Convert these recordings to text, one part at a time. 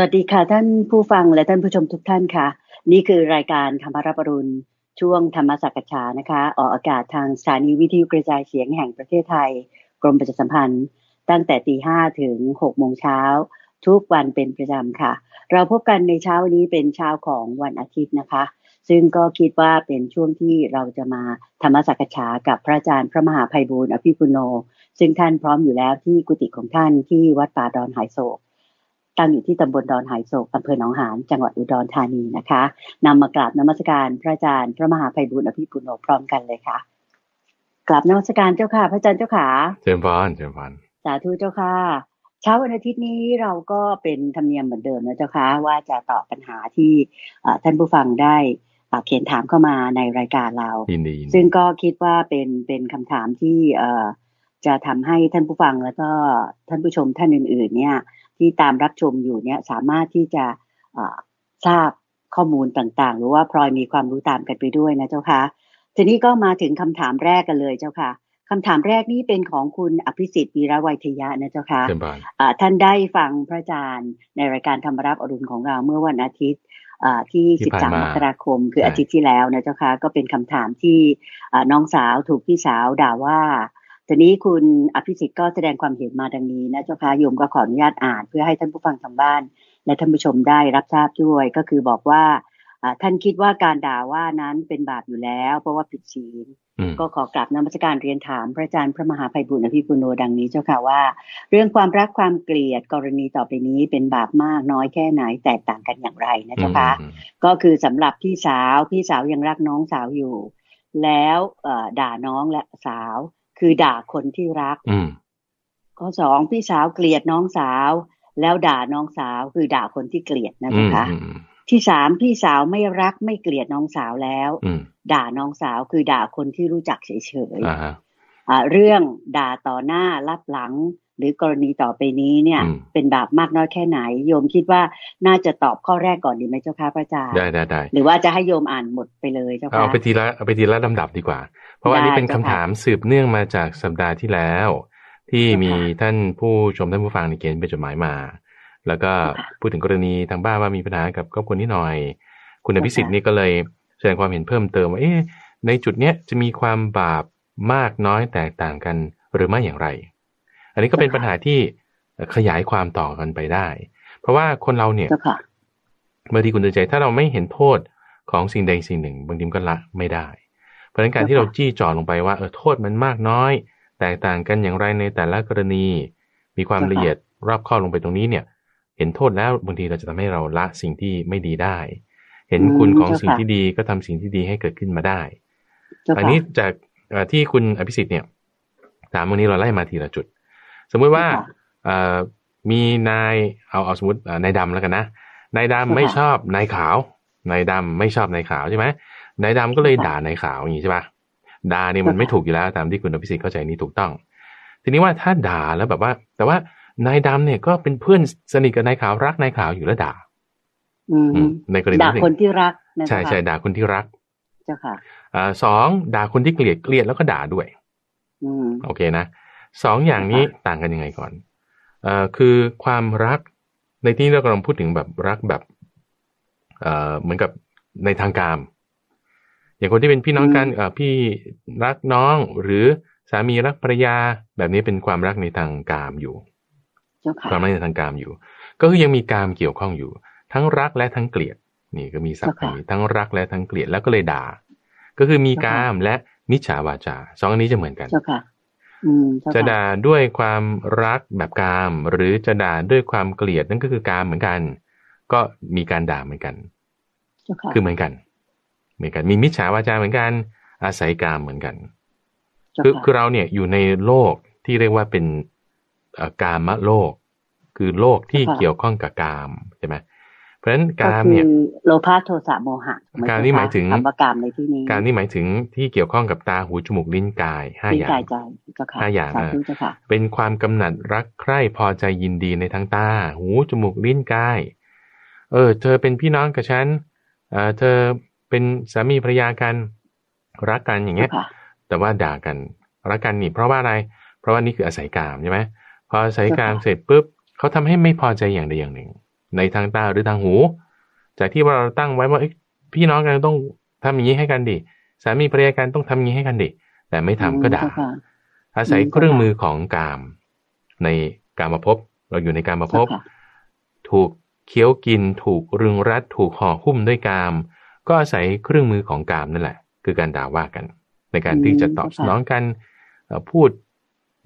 สวัสดีค่ะท่านผู้ฟังและท่านผู้ชมทุกท่านค่ะ นี่คือรายการธรรมรับรุณช่วงธรรมสักษานะคะออกอากาศทางสถานีวิทยุกระจายเสียงแห่งประเทศไทย กรมประชาสัมพันธ์ ตั้งแต่ตีห้ถึงหกโมงเช้า ทุกวันเป็นประจำค่ะ เราพบกันในเช้านี้เป็นเช้าของวันอาทิตย์นะคะ ซึ่งก็คิดว่าเป็นช่วงที่เราจะมาธรรมสักษากับพระอาจารย์พระมหาภัยบูร์อภิปุโน ซึ่งท่านพร้อมอยู่แล้วที่กุฏิของท่านที่วัดป่าดอนหายโศก ตั้งอยู่ที่ตำบลดอนหายโศกอำเภอหนองหานจังหวัดอุดรธานีนะคะนำมากราบนมัสการพระอาจารย์ พระมหาภัยบุญอภิปุโนพร้อมกันเลยค่ะกราบนมัสการเจ้าค่ะ พระอาจารย์เจ้าค่ะเจริญพรเจริญพรสาธุเจ้าค่ะเช้าวันอาทิตย์นี้เราก็เป็นธรรมเนียมเหมือนเดิมนะเจ้าค่ะว่าจะตอบปัญหาที่ท่านผู้ฟังได้เขียนถามเข้ามาในรายการเราซึ่งก็คิดว่าเป็นเป็นคำถามที่จะทำให้ท่านผู้ฟังแล้วก็ท่านผู้ชมท่านอื่น ๆ เนี่ย ที่ตามรับชมอยู่เนี่ยสามารถที่จะทราบข้อมูลต่างๆ หรือว่าพลอยมีความรู้ตามกันไปด้วยนะเจ้าค่ะ ทีนี้ก็มาถึงคำถามแรกกันเลยเจ้าค่ะคำถามแรกนี้เป็นของคุณอภิสิทธิ์วีระไวทยะนะเจ้าค่ะท่านได้ฟังพระอาจารย์ในรายการธรรมรับอรุณของเราเมื่อวันอาทิตย์ที่ 13 มกราคม คืออาทิตย์ที่แล้วนะเจ้าค่ะก็เป็นคำถามที่น้องสาวถูกพี่สาวด่าว่า ทีนี้คุณอภิสิทธิ์ก็แสดงความเห็นมาดังนี้นะเจ้าค่ะโยมก็ขออนุญาตอ่าน เพื่อให้ท่านผู้ฟังทางบ้าน และท่านผู้ชมได้รับทราบด้วยก็คือบอกว่าท่านคิดว่าการด่าว่านั้นเป็นบาปอยู่แล้ว เพราะว่าผิดศีลก็ขอกราบนมัสการเรียนถามพระอาจารย์พระมหาภัยบุญอภิปุโนดังนี้เจ้าค่ะว่า เรื่องความรักความเกลียดกรณีต่อไปนี้เป็นบาปมากน้อยแค่ไหนแตกต่างกันอย่างไรนะเจ้าค่ะก็คือสำหรับพี่สาวพี่สาวยังรักน้องสาวอยู่ แล้วด่าน้องและสาว คือด่าคนที่รักข้อสองพี่สาวเกลียดน้องสาว แล้วด่าน้องสาวคือด่าคนที่เกลียดนะคะที่สามพี่สาวไม่รักไม่เกลียดน้องสาวแล้ว ด่าน้องสาวคือด่าคนที่รู้จักเฉยๆเรื่องด่าต่อหน้ารับหลัง หรือกรณีต่อไปนี้เนี่ย เป็นบาปมากน้อยแค่ไหน โยมคิดว่าน่าจะตอบข้อแรกก่อนดีไหมเจ้าค่ะพระอาจารย์ได้ได้ได้หรือว่าจะให้โยมอ่านหมดไปเลยเจ้าค่ะเอาไปทีละเอาไปทีละลำดับดีกว่า เพราะว่านี้เป็นคำถามสืบเนื่องมาจากสัปดาห์ที่แล้ว ที่มีท่านผู้ชมท่านผู้ฟังในเกณฑ์เป็นจดหมายมา แล้วก็พูดถึงกรณีทางบ้านว่ามีปัญหากับครอบครัวนิดหน่อย คุณอภิสิทธิ์นี่ก็เลยแสดงความเห็นเพิ่มเติมว่าเอ๊ะในจุดเนี้ยจะมีความบาปมากน้อยแตกต่างกันหรือไม่อย่างไร อันนี้ก็เป็นปัญหาที่ขยายความต่อกันไปได้ เพราะว่าคนเราเนี่ยเมื่อที่คุณเตือนใจถ้าเราไม่เห็นโทษของสิ่งใดสิ่งหนึ่ง บางทีก็ละไม่ได้ ราะฉะนั้นการที่เราจี้จ่อลงไปว่าเออโทษมันมากน้อย แตกต่างกันอย่างไรในแต่ละกรณี มีความละเอียดรอบข้อลงไปตรงนี้เนี่ย เห็นโทษแล้วบางทีเราจะทำให้เราละสิ่งที่ไม่ดีได้ เห็นคุณของสิ่งที่ดีก็ทำสิ่งที่ดีให้เกิดขึ้นมาได้อันนี้จากที่คุณอภิสิทธิ์เนี่ยถามวันนี้เราไล่มาทีละจุด สมมุติว่ามีนายเอาเอาสมมตินายดำแล้วกันนะนายดำไม่ชอบนายขาวนายดำไม่ชอบนายขาวใช่ไหม นายดำก็เลยด่านายขาวอย่างนี้ใช่ปะด่าเนี่ยมันไม่ถูกอยู่แล้วตามที่คุณอภิสิทธิ์เข้าใจนี้ถูกต้อง ทีนี้ว่าถ้าด่าแล้วแบบว่า แต่ว่านายดำเนี่ยก็เป็นเพื่อนสนิทกับนายขาวรักนายขาวอยู่แล้วด่าในกรณีด่าคนที่รักใช่ใช่ด่าคนที่รัก เจ้าค่ะสองด่าคนที่เกลียดเกลียดแล้วก็ด่าด้วยโอเคนะสองอย่างนี้ต่างกันยังไงก่อนเอ่อคือความรักในที่เรากำลังพูดถึงแบบรักแบบเอ่อเหมือนกับในทางการ อย่างคนที่เป็นพี่น้องกันพี่รักน้องหรือสามีรักภรรยา แบบนี้เป็นความรักในทางกามอยู่ความรักในทางกามอยู่ ก็คือยังมีกามเกี่ยวข้องอยู่ ทั้งรักและทั้งเกลียด นี่ก็มีสัพท์นี้ทั้งรักและทั้งเกลียดแล้วก็เลยด่า ก็คือมีกามและมิจฉาวาจาสองอันนี้จะเหมือนกันจะด่าด้วยความรักแบบกาม หรือจะด่าด้วยความเกลียดนั่นก็คือกามเหมือนกัน ก็มีการด่าเหมือนกัน คือเหมือนกัน เหมือนกัน มีมิจฉาวาจาเหมือนกัน อาศัยกามเหมือนกัน คือคือเราเนี่ยอยู่ในโลกที่เรียกว่าเป็นกามะโลก คือโลกที่เกี่ยวข้องกับกามใช่ไหมเพราะฉะนั้นกามเนี่ยโลภะโทสะโมหะการนี่หมายถึงกามในที่นี้การนี่หมายถึงที่เกี่ยวข้องกับตาหูจมูกลิ้นกายห้าอย่างห้าอย่างเป็นความกำหนัดรักใคร่พอใจยินดีในทั้งตา หูจมูกลิ้นกาย เออ เธอเป็นพี่น้องกับฉันเออเธอ เป็นสามีภรรยากันรักกันอย่างเงี้ย แต่ว่าด่ากันรักกันนี่เพราะว่าอะไร เพราะว่านี่คืออาศัยกามใช่ไหมพออาศัยกามเสร็จปุ๊บเขาทำให้ไม่พอใจอย่างใดอย่างหนึ่ง ในทางตาหรือทางหู จากที่ว่าเราตั้งไว้ว่าพี่น้องกันต้องทำอย่างนี้ให้กันดิสามีภรรยากันต้องทำอย่างนี้ให้กันดิแต่ไม่ทำก็ด่า อาศัยเครื่องมือของกาม ในการมาพบเราอยู่ในการมาพบถูกเคี้ยวกินถูกรึงรัดถูกห่อหุ้มด้วยกาม ก็อาศัยเครื่องมือของกามนั่นแหละ คือการด่าว่ากัน ในการที่จะตอบสนองกันพูด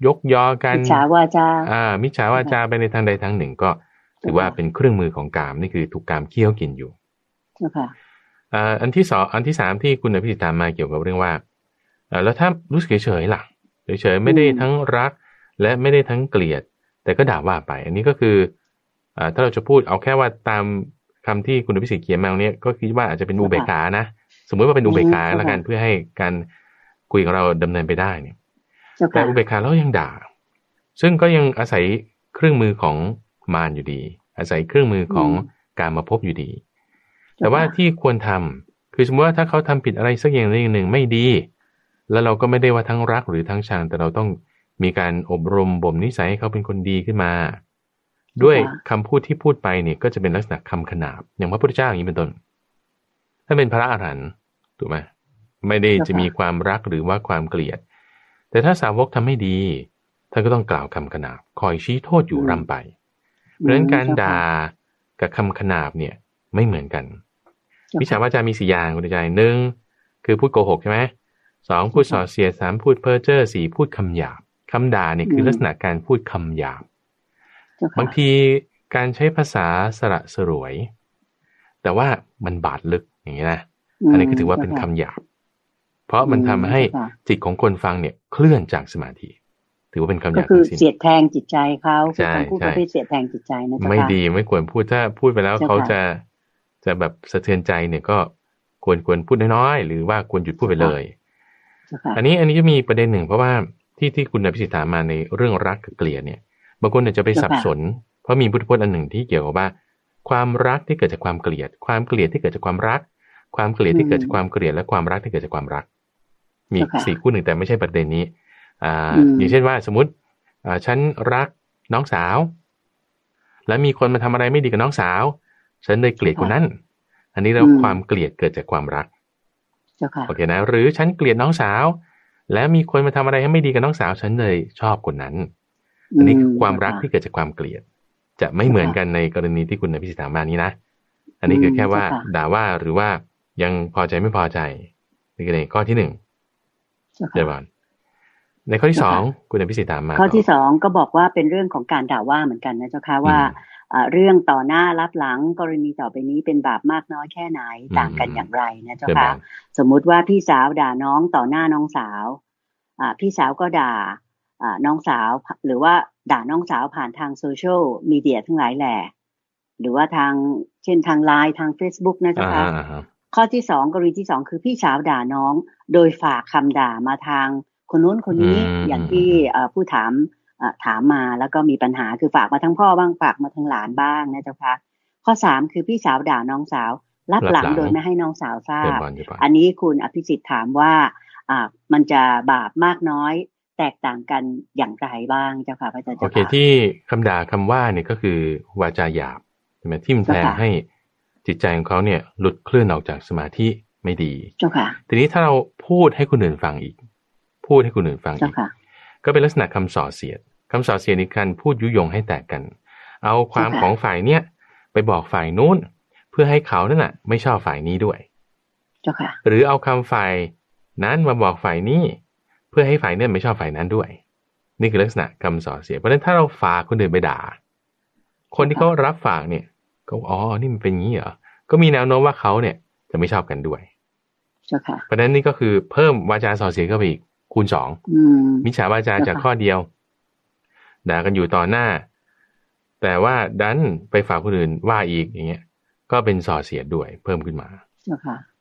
ยกยอกันมิจฉาวาจาอ่ามิจฉาวาจาไปในทางใดทางหนึ่งก็ ถือว่าเป็นเครื่องมือของกามนี่คือถูกกามเคี้ยวกินอยู่ค่ะอันที่สองอันที่สามที่คุณอภิสิทธิ์ตามมาเกี่ยวกับเรื่องว่าแล้วถ้ารู้สึกเฉยๆล่ะเฉยๆไม่ได้ทั้งรัก และไม่ได้ทั้งเกลียด แต่ก็ด่าว่าไป อันนี้ก็คืออ่าถ้าเราจะพูดเอาแค่ว่าตาม คำที่คุณอภิสิทธิ์เขียนมาเนี้ยก็คิดว่าอาจจะเป็นอุเบกขานะ สมมติว่าเป็นอุเบกขาแล้วกันเพื่อให้การคุยของเราดำเนินไปได้เนี่ยแต่อุเบกขาแล้วยังด่า ซึ่งก็ยังอาศัยเครื่องมือของมารอยู่ดี อาศัยเครื่องมือของการมาพบอยู่ดี แต่ว่าที่ควรทำคือสมมติว่าถ้าเขาทำผิดอะไรสักอย่างหนึ่งไม่ดี แล้วเราก็ไม่ได้ว่าทั้งรักหรือทั้งชังแต่เราต้องมีการอบรมบ่มนิสัยให้เขาเป็นคนดีขึ้นมา ด้วยคำพูดที่พูดไปเนี่ยก็จะเป็นลักษณะคำขนาบ อย่างพระพุทธเจ้าอย่างนี้เป็นต้น ถ้าเป็นพระอรหันต์ถูกไหมไม่ได้จะมีความรักหรือว่าความเกลียด แต่ถ้าสาวกทำไม่ดีท่านก็ต้องกล่าวคำขนาบ คอยชี้โทษอยู่ร่ำไป เพราะฉะนั้นการด่ากับคำขนาบเนี่ยไม่เหมือนกันวิชาวาจามีสี่อย่างคุณใจหนึ่งคือพูดโกหกใช่ไหมสองพูดส่อเสียสามพูดเพ้อเจ้อสี่พูดคำหยาบคำด่าเนี่ยคือลักษณะการพูดคำหยาบ บางทีการใช้ภาษาสระสรวย แต่ว่ามันบาดลึกอย่างนี้นะอันนี้ก็ถือว่าเป็นคำหยาบ เพราะมันทำให้จิตของคนฟังเนี่ยเคลื่อนจากสมาธิ ถือว่าเป็นคำหยาบก็คือเสียดแทงจิตใจเขาใช่พูดไปเสียดแทงจิตใจนะไม่ดีไม่ควรพูดถ้าพูดไปแล้วเขาจะจะแบบสะเทือนใจเนี่ยก็ควรควรพูดน้อยๆหรือว่าควรหยุดพูดไปเลย อันนี้อันนี้จะมีประเด็นหนึ่งเพราะว่าที่ที่คุณอภิสิทธิ์ถามมาในเรื่องรักกับเกลียดเนี่ย บางคนอาจจะไปสับสน เพราะมีพุทธพจน์อันหนึ่งที่เกี่ยวกับว่า ความรักที่เกิดจากความเกลียด ความเกลียดที่เกิดจากความรัก ความเกลียดที่เกิดจากความเกลียดและความรักที่เกิดจากความรัก มีสี่คู่หนึ่งแต่ไม่ใช่ประเด็นนี้อ่าอย่างเช่นว่าสมมติอ่าฉันรักน้องสาว แล้วมีคนมาทำอะไรไม่ดีกับน้องสาว ฉันเลยเกลียดคนนั้น อันนี้เราความเกลียดเกิดจากความรักโอเคนะ หรือฉันเกลียดน้องสาว แล้วมีคนมาทำอะไรให้ไม่ดีกับน้องสาว ฉันเลยชอบคนนั้น อันนี้ความรักที่เกิดจากความเกลียด จะไม่เหมือนกันในกรณีที่คุณในพิสิทธามานี้นะ อันนี้คือแค่ว่าด่าว่าหรือว่ายังพอใจไม่พอใจนี่คือในข้อที่หนึ่งเดี๋ยวก่อนในข้อที่สองคุณอภิสิทธิ์ตามมา ข้อที่สองก็บอกว่าเป็นเรื่องของการด่าว่าเหมือนกันนะเจ้าค่ะว่าเรื่องต่อหน้ารับหลังกรณีต่อไปนี้เป็นบาปมากน้อยแค่ไหนต่างกันอย่างไรนะเจ้าค่ะสมมุติว่าพี่สาวด่าน้องต่อหน้าน้องสาว อ่า พี่สาวก็ด่าอ่า น้องสาวหรือว่าด่าน้องสาวผ่านทางโซเชียลมีเดียทั้งหลายแหล่หรือว่าทางเช่นทางไลน์ทาง Facebook นะเจ้าค่ะข้อที่สองกรณีที่สองคือพี่สาวด่าน้อง โดยฝากคำด่ามาทางคนนู้นคนนี้อย่างที่ผู้ถามถามมาแล้วก็มีปัญหาคือฝากมาทั้งพ่อบ้างฝากมาทั้งหลานบ้างนะเจ้าคะข้อสามคือพี่สาวด่าน้องสาว รับหลังโดยไม่ให้น้องสาวทราบ อันนี้คุณอภิสิทธิ์ถามว่าอ่ามันจะบาปมากน้อย แตกต่างกันอย่างไรบ้างเจ้าค่ะพระอาจารย์โอเคที่คำด่าคำว่าเนี่ยก็คือวาจาหยาบใช่ไหมทิ่มแทงให้จิตใจของเขาเนี่ยหลุดเคลื่อนออกจากสมาธิไม่ดีเจ้าค่ะ ทีนี้ถ้าเราพูดให้คนอื่นฟังอีก พูดให้คนอื่นฟังอีกก็เป็นลักษณะคำส่อเสียดคำส่อเสียดในการพูดยุยงให้แตกกัน เอาความของฝ่ายเนี้ยไปบอกฝ่ายนู้น เพื่อให้เขานั่นน่ะไม่ชอบฝ่ายนี้ด้วย เจ้าค่ะ หรือเอาคำฝ่ายนั้นมาบอกฝ่ายนี้ เพื่อให้ฝ่ายนี้ไม่ชอบฝ่ายนั้นด้วย นี่คือลักษณะคำส่อเสียดเพราะฉะนั้นถ้าเราฝากคนอื่นไปด่า คนที่เขารับฝากเนี่ยก็อ๋อนี่มันเป็นอย่างนี้เหรอก็มีแนวโน้มว่าเขาเนี่ยจะไม่ชอบกันด้วยเพราะนั้นนี่ก็คือเพิ่มวาจาส่อเสียเข้าไปอีกคูณสองมิจฉาวาจาจากข้อเดียวด่ากันอยู่ต่อหน้า แต่ว่าดันไปฝากคนอื่นว่าอีกอย่างเงี้ย ก็เป็นส่อเสียดด้วยเพิ่มขึ้นมา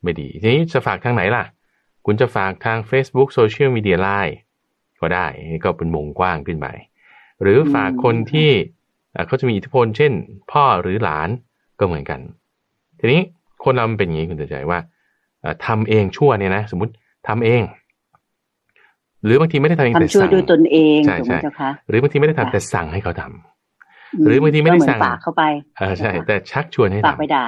ไม่ดีทีนี้จะฝากทางไหนล่ะ คุณจะฝากทาง Facebook โซเชียลมีเดียไลน์ก็ได้ก็เป็นวงกว้างขึ้นไป หรือฝากคนที่เขาจะมีอิทธิพล เช่น พ่อหรือหลานก็เหมือนกัน ทีนี้คนเราเป็นอย่างนี้คุณจะใจว่าทำเองชั่วเนี่ยนะ สมมติทำเอง หรือบางทีไม่ได้ทำเองแต่สั่งด้วยตนเองใช่ใช่หรือบางทีไม่ได้ทำแต่สั่งให้เขาทหรือบางทีไม่ได้สั่งฝากเข้าไปเออใช่ แต่ชักชวนให้ทำฝากไปด่า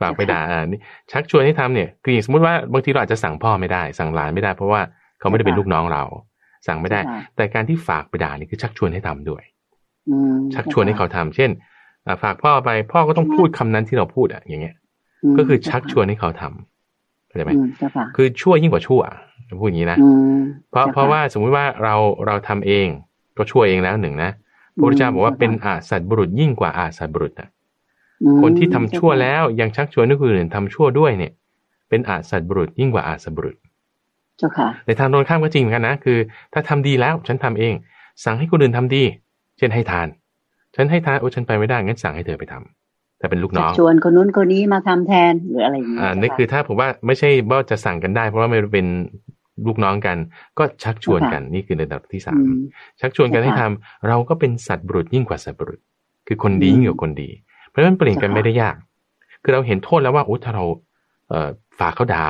ฝากไปด่าอ่านี่ชักชวนให้ทำเนี่ยคือสมมติว่าบางทีเราอาจจะสั่งพ่อไม่ได้ สั่งหลานไม่ได้ เพราะว่าเขาไม่ได้เป็นลูกน้องเรา สั่งไม่ได้ แต่การที่ฝากไปด่านี่คือชักชวนให้ทำด้วยชักชวนให้เขาทำเช่นฝากพ่อไปพ่อก็ต้องพูดคำนั้นที่เราพูดอะ อย่างเงี้ย ก็คือชักชวนให้เขาทำเข้าใจไหมคือชั่วยิ่งกว่าชั่วพูดอย่างนี้นะเพราะเพราะว่าสมมุติว่าเราเราทำเองก็ชั่วเองแล้วหนึ่งนะพระพุทธเจ้าบอกว่าเป็นอาสัตบุรุษยิ่งกว่าอาสัตบุรุษนะ คนที่ทำชั่วแล้วยังชักชวนให้คนอื่นทำชั่วด้วยเนี่ย เป็นอาสัตบุรุษยิ่งกว่าอาสัตบุรุษเจ้าค่ะในทางตรงข้ามก็จริงเหมือนกันนะคือ ถ้าทำดีแล้วฉันทำเอง สั่งให้คนอื่นทำดี เช่นให้ทาน ฉันให้ทานโอ้ฉันไปไม่ได้งั้นสั่งให้เธอไปทำแต่เป็นลูกน้องชวนคนนู้นคนนี้มาทำแทนหรืออะไรอย่างนี้อ่านี่คือถ้าผมว่าไม่ใช่ว่าจะสั่งกันได้ เพราะว่าไม่เป็นลูกน้องกัน ก็ชักชวนกันนี่คือในระดับที่สามชักชวนกันให้ทำเราก็เป็นสัตว์บุรุษยิ่งกว่าสัตว์บุรุษ คือคนดียิ่งกว่าคนดี เพราะฉะนั้นเปลี่ยนกันไม่ได้ยาก คือเราเห็นโทษแล้วว่าโอ้ถ้าเราเอ่อฝากเขาด่า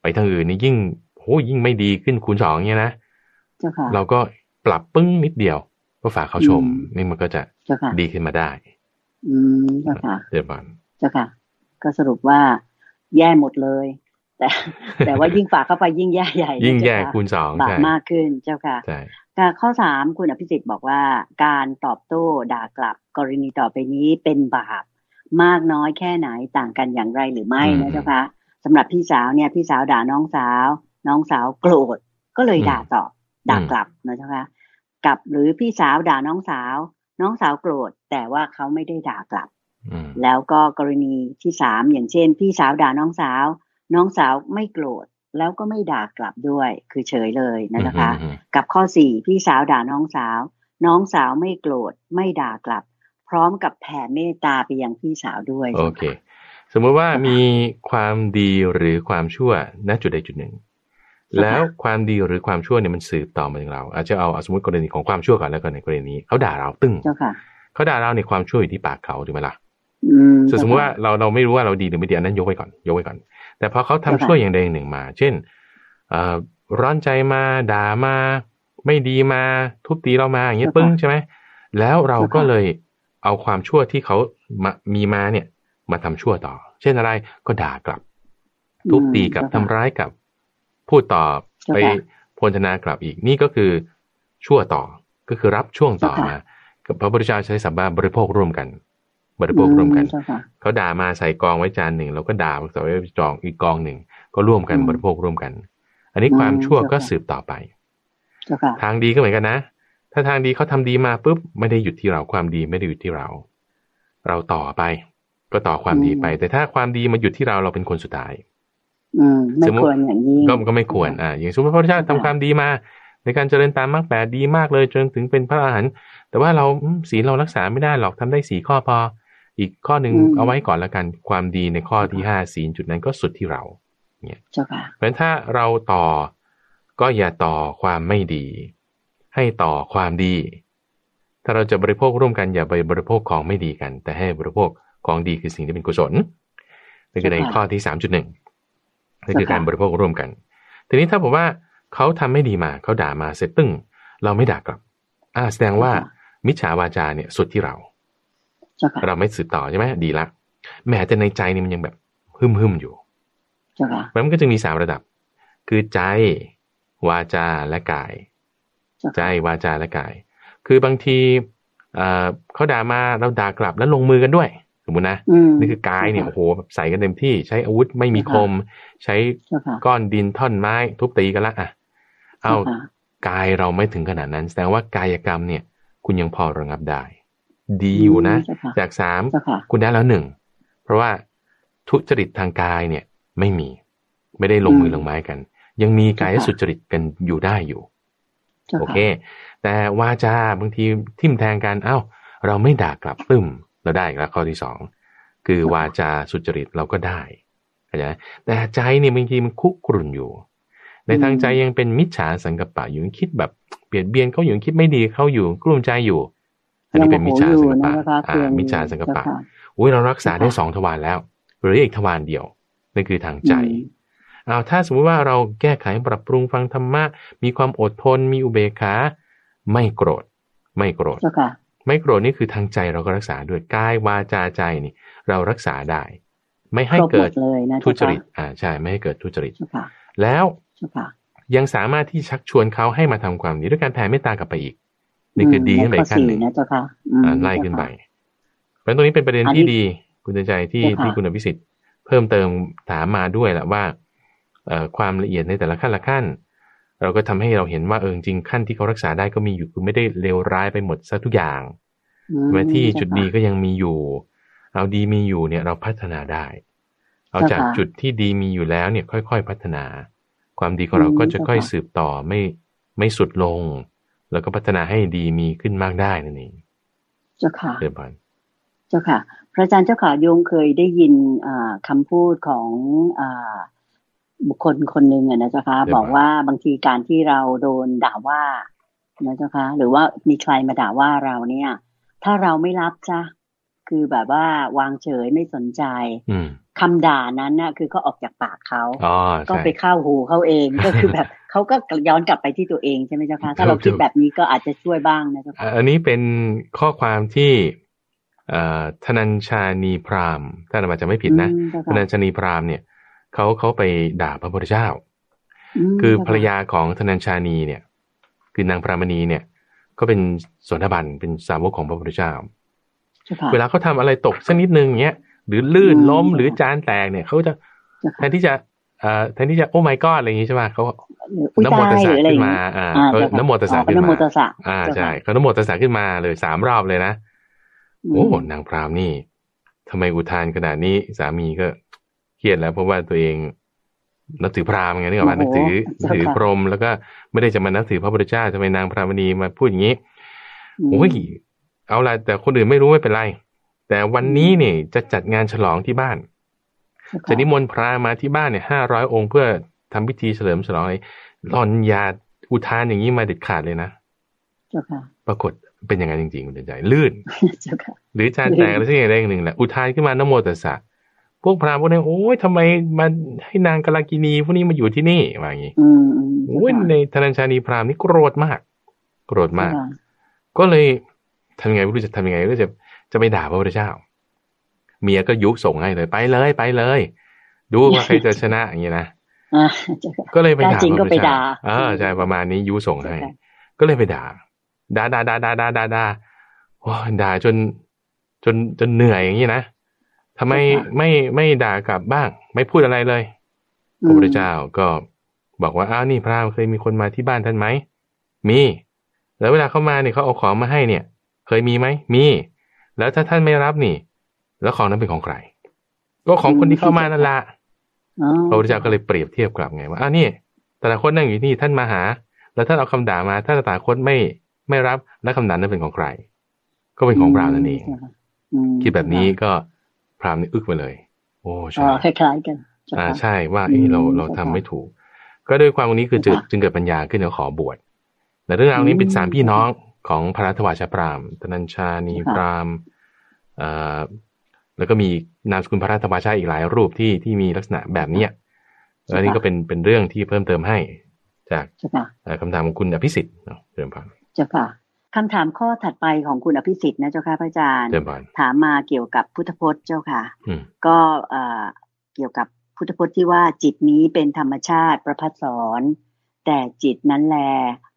ไปทางอื่นนี่ยิ่งโอ้ยิ่งไม่ดีขึ้นคูณสองเนี่ยนะเราก็ปรับปึ้งนิดเดียว ก็ฝากเขาชมนี่มันก็จะดีขึ้นมาได้ อืมเจ้าค่ะเดี๋ยวบอลเจ้าค่ะ ก็สรุปว่าแย่หมดเลย แต่แต่ว่ายิ่งฝากเข้าไปยิ่งแย่ใหญ่ ยิ่งแย่คูณสองบาปมากขึ้นเจ้าค่ะข้อสามคุณอภิสิทธิ์บอกว่าการตอบโต้ด่ากลับกรณีต่อไปนี้เป็นบาปมากน้อยแค่ไหนต่างกันอย่างไรหรือไม่นะเจ้าค่ะสำหรับพี่สาวเนี่ยพี่สาวด่าน้องสาว น้องสาวโกรธก็เลยด่าตอบด่ากลับนะเจ้าค่ะกับหรือพี่สาวด่าน้องสาว น้องสาวโกรธ แต่ว่าเขาไม่ได้ด่ากลับแล้วก็กรณีที่สามอย่างเช่น พี่สาวด่าน้องสาว น้องสาวไม่โกรธแล้วก็ไม่ด่ากลับด้วย คือเฉยเลยนะคะ กับข้อสี่พี่สาวด่าน้องสาว น้องสาวไม่โกรธไม่ด่ากลับ พร้อมกับแผ่เมตตาไปยังพี่สาวด้วยโอเค สมมติว่ามีความดีหรือความชั่วณจุดใดจุดหนึ่ง แล้วความดีหรือความชั่วเนี่ยมันสืบต่อมาถึงเรา อาจจะเอาสมมติกรณีของความชั่วก่อนแล้วกันในกรณีนี้เขาด่าเราตึ้งเขาด่าเราในความชั่วอยู่ที่ปากเขาถูกไหมล่ะสมมติว่าเราเราไม่รู้ว่าเราดีหรือไม่ดีอันนั้นยกไว้ก่อนยกไว้ก่อน แต่พอเขาทำช่วยอย่างใดอย่างหนึ่งมา เช่นร้อนใจมาด่ามาไม่ดีมาทุบตีเรามาอย่างเงี้ยปึ้งใช่ไหมแล้วเราก็เลยเอาความชั่วที่เขามามีมาเนี่ย มาทำชั่วต่อ เช่นอะไรก็ด่ากลับ ทุบตีกับทำร้ายกับ พูดต่อไปพลธนากลับอีกนี่ก็คือชั่วต่อก็คือรับช่วงต่อมาพระพุทธเจ้าใช้สัมบาบริโภคร่วมกัน บริโภคร่วมกันเขาด่ามาใส่กองไว้จานหนึ่งเราก็ด่าใส่ไว้จองอีกกองหนึ่งก็ร่วมกันบริโภคร่วมกัน อันนี้ความชั่วก็สืบต่อไปทางดีก็เหมือนกันนะ ถ้าทางดีเขาทำดีมาปุ๊บไม่ได้หยุดที่เราความดีไม่ได้หยุดที่เรา เราต่อไป ก็ต่อความดีไป แต่ถ้าความดีมาหยุดที่เราเราเป็นคนสุดท้ายไม่ควรอย่างนี้ก็ก็ไม่ควรอ่าอย่างสมมติพระพุทธเจ้าทำความดีมา ในการเจริญตามมรรคแปดดีมากเลยจนถึงเป็นพระอรหันต์แต่ว่าเราศีลเรารักษาไม่ได้หรอกทำได้สี่ข้อพอ อีกข้อหนึ่งเอาไว้ก่อนแล้วกันความดีในข้อที่ห้าศีลจุดนั้นก็สุดที่เราเนี่ยเพราะฉะนั้นถ้าเราต่อก็อย่าต่อความไม่ดี ให้ต่อความดี ถ้าเราจะบริโภคร่วมกันอย่าไปบริโภคของไม่ดีกัน แต่ให้บริโภคของดีคือสิ่งที่เป็นกุศลนี่คือในข้อที่สามจุดหนึ่งนี่คือการบริโภคร่วมกัน ทีนี้ถ้าผมว่าเขาทำไม่ดีมาเขาด่ามาเสร็จตึ้ง เราไม่ด่ากลับอ่าแสดงว่ามิจฉาวาจาเนี่ยสุดที่เรา เราไม่สืบต่อใช่ไหมดีละแม้แต่ในใจนี่มันยังแบบหึมหึมอยู่มันก็จะมีสามระดับ คือใจ วาจาและกาย ใจวาจาและกาย คือบางทีเขาด่ามาเราด่ากลับแล้วลงมือกันด้วย สมมตินะนี่คือกายเนี่ยโอ้โหใส่กันเต็มที่ ใช้อาวุธไม่มีคม ใช้ก้อนดินท่อนไม้ ทุบตีกันละอะเอากายเราไม่ถึงขนาดนั้น แสดงว่ากายกรรมเนี่ย คุณยังพอระงับได้ ดีอยู่นะ จากสามคุณได้แล้วหนึ่งเพราะว่าทุจริตทางกายเนี่ย ไม่มี ไม่ได้ลงมือลงไม้กัน ยังมีกายสุจริตกันอยู่ได้อยู่ โอเค แต่วาจาบางทีทิ่มแทงกันเอ้า เราไม่ด่ากลับปึ้มเราได้แล้วข้อที่สองคือวาจาสุจริตเราก็ได้เข้าใจแต่ใจเนี่ยบางทีมันคุกรุ่นอยู่ ในทางใจยังเป็นมิจฉาสังกปะอยู่คิดแบบเปลี่ยนเบียนเขาอยู่คิดไม่ดีเขาอยู่กลุ้มใจอยู่ อันนี้เป็นมิจฉาสังกปะอ่ามิจฉาสังกปะอุ้ยเรารักษาได้สองทวารแล้วหรืออีกทวารเดียวนั่นคือทางใจเอาถ้าสมมติว่าเราแก้ไขปรับปรุงฟังธรรมะ มีความอดทน มีอุเบกขา ไม่โกรธ ไม่โกรธไม่โกรธนี่คือทางใจเราก็รักษาด้วยกายวาจาใจนี่ เรารักษาได้ ไม่ให้เกิดทุจริต อ่าใช่ไม่ให้เกิดทุจริตแล้วยังสามารถที่ชักชวนเขาให้มาทำความดีด้วยการแผ่เมตตากลับไปอีก นี่คือดีขึ้นไปขั้นหนึ่งไล่ขึ้นไปเพราะตรงนี้เป็นประเด็นที่ดี คุณใจที่ที่คุณอภิสิทธิ์เพิ่มเติมถามมาด้วยแหละว่าความละเอียดในแต่ละขั้นละขั้น เราก็ทำให้เราเห็นว่าเออจริงขั้นที่เขารักษาได้ก็มีอยู่คือไม่ได้เลวร้ายไปหมดซะทุกอย่างมาที่จุดดีก็ยังมีอยู่ เอาดีมีอยู่เนี่ยเราพัฒนาได้ เอาจากจุดที่ดีมีอยู่แล้วเนี่ยค่อย ๆ พัฒนา ความดีของเราก็จะค่อยสืบต่อไม่ไม่สุดลง แล้วก็พัฒนาให้ดีมีขึ้นมากได้นั่นเองเจ้าค่ะเดิมพันเจ้าค่ะ พระอาจารย์เจ้าค่ะโยงเคยได้ยินคำพูดของอบุคคลคนหนึ่งนะเจ้าค่ะบอกว่าบางทีการที่เราโดนด่าว่านะเจ้าค่ะหรือว่ามีใครมาด่าว่าเราเนี่ย ถ้าเราไม่รับจ้ะคือแบบว่าวางเฉยไม่สนใจคำด่านั้นน่ะคือเขาออกจากปากเขาก็ไปเข้าหูเขาเองก็คือแบบ เขาก็ย้อนกลับไปที่ตัวเองใช่ไหมเจ้าคะถ้าเราคิดแบบนี้ก็อาจจะช่วยบ้างนะเจ้าค่ะอันนี้เป็นข้อความที่ธนัญชานีพรามถ้าเราจะไม่ผิดนะธนัญชานีพรามเนี่ยเขาเขาไปด่าพระพุทธเจ้า คือภรรยาของธนัญชานีเนี่ย คือนางพรามณีเนี่ย ก็เป็นสนทบันเป็นสาวกของพระพุทธเจ้า เวลาเขาทาอะไรตกสักนิดนึงเงี้ยหรือลื่นล้มหรือจานแตกเนี่ยเขาจะแทนที่จะ เอ่อแทนที่จะโอ้ไม่ก็อะไรอย่างงี้ใช่ไหมเขาน้ำโมตสะขึ้นมา อ่าน้ำโมตสะขึ้นมาอ่าใช่เขาน้ำโมตสะขึ้นมาเลยสามรอบเลยนะโอ้นางพรามนี่ทำไมอุทานขนาดนี้สามีก็เครียดแล้วเพราะว่าตัวเองนับถือพราหมณ์ไงนี่กว่านับถือถือพรหมแล้วก็ไม่ได้จะมานับถือพระพุทธเจ้าทำไมนางพรามณีมาพูดอย่างนี้โอ้ยเอาละแต่คนอื่นไม่รู้ไม่เป็นไร แต่วันนี้เนี่ยจะจัดงานฉลองที่บ้าน จะนิมนต์พระมาที่บ้านเนี่ยห้าร้อยองค์เพื่อทำพิธีเฉลิมฉลองอะไรหล่อนยาอุทานอย่างนี้มาเด็ดขาดเลยนะปรากฏเป็นอย่างนั้นจริงๆคุณใจลื่นหรือจานแตกอะไรสักอย่างใดอย่างหนึ่งแหละอุทานขึ้นมานโมตัสสะพวกพราหมณ์พวกนี้โอ้ยทำไมมาให้นางกาลากินีพวกนี้มาอยู่ที่นี่ว่าอย่างนี้โอ้ยในธนัญชานีพราหมณ์นี่โกรธมาก โกรธมาก ก็เลยทำยังไงไม่รู้จะทำยังไงก็จะจะไปด่าพระพุทธเจ้า เมียก็ยุส่งให้เลยไปเลยไปเลย ดูว่าใครจะชนะอย่างนี้นะก็เลยไปด่าพระพุทธเจ้าเออใช่ประมาณนี้ยุส่งให้ ก็เลยไปด่าด่าด่าด่าด่าด่าด่าด่าโอ้ด่าจน จนจนเหนื่อยอย่างนี้นะทำไมไม่ไม่ด่ากลับบ้าง ไม่พูดอะไรเลยพระพุทธเจ้าก็บอกว่าอ้าวนี่พระเคยมีคนมาที่บ้านท่านไหมมี แล้วเวลาเข้ามาเนี่ยเขาเอาของมาให้เนี่ย เคยมีไหมมี แล้วถ้าท่านไม่รับนี่ แล้วของนั้นเป็นของใคร ก็ของคนที่เข้ามานั่นละพระพุทธเจ้าก็เลยเปรียบเทียบกลับไงว่าอ้าวนี่แต่ละคนนั่งอยู่นี่ท่านมาหา แล้วท่านเอาคำด่ามาถ้าแต่ละคนไม่ไม่รับและคำด่านั้นเป็นของใคร ก็เป็นของพระนั่นเองคิดแบบนี้ก็พรามนี่อึกไปเลย โอ้ใช่คล้ายๆกันอ่าใช่ว่าเออเราเราทำไม่ถูก ก็ด้วยความวันนี้คือจึงจึงเกิดปัญญาขึ้นแล้วขอบวชแต่เรื่องราวนี้เป็นสามพี่น้องของพระรัตวาชพรามตนัญชานีพรามอ่า แล้วก็มีนามสกุลพระรัตวาชาอีกหลายรูปที่ที่มีลักษณะแบบเนี้ยอันนี้ก็เป็นเป็นเรื่องที่เพิ่มเติมให้ จากคำถามของคุณอภิสิทธิ์เนาะเริ่มพันเจ้าค่ะคำถามข้อถัดไปของคุณอภิสิทธิ์นะเจ้าค่ะพระอาจารย์ ถามมาเกี่ยวกับพุทธพจน์เจ้าค่ะ ก็เกี่ยวกับพุทธพจน์ที่ว่าจิตนี้เป็นธรรมชาติประพัดสอนแต่จิตนั้นแล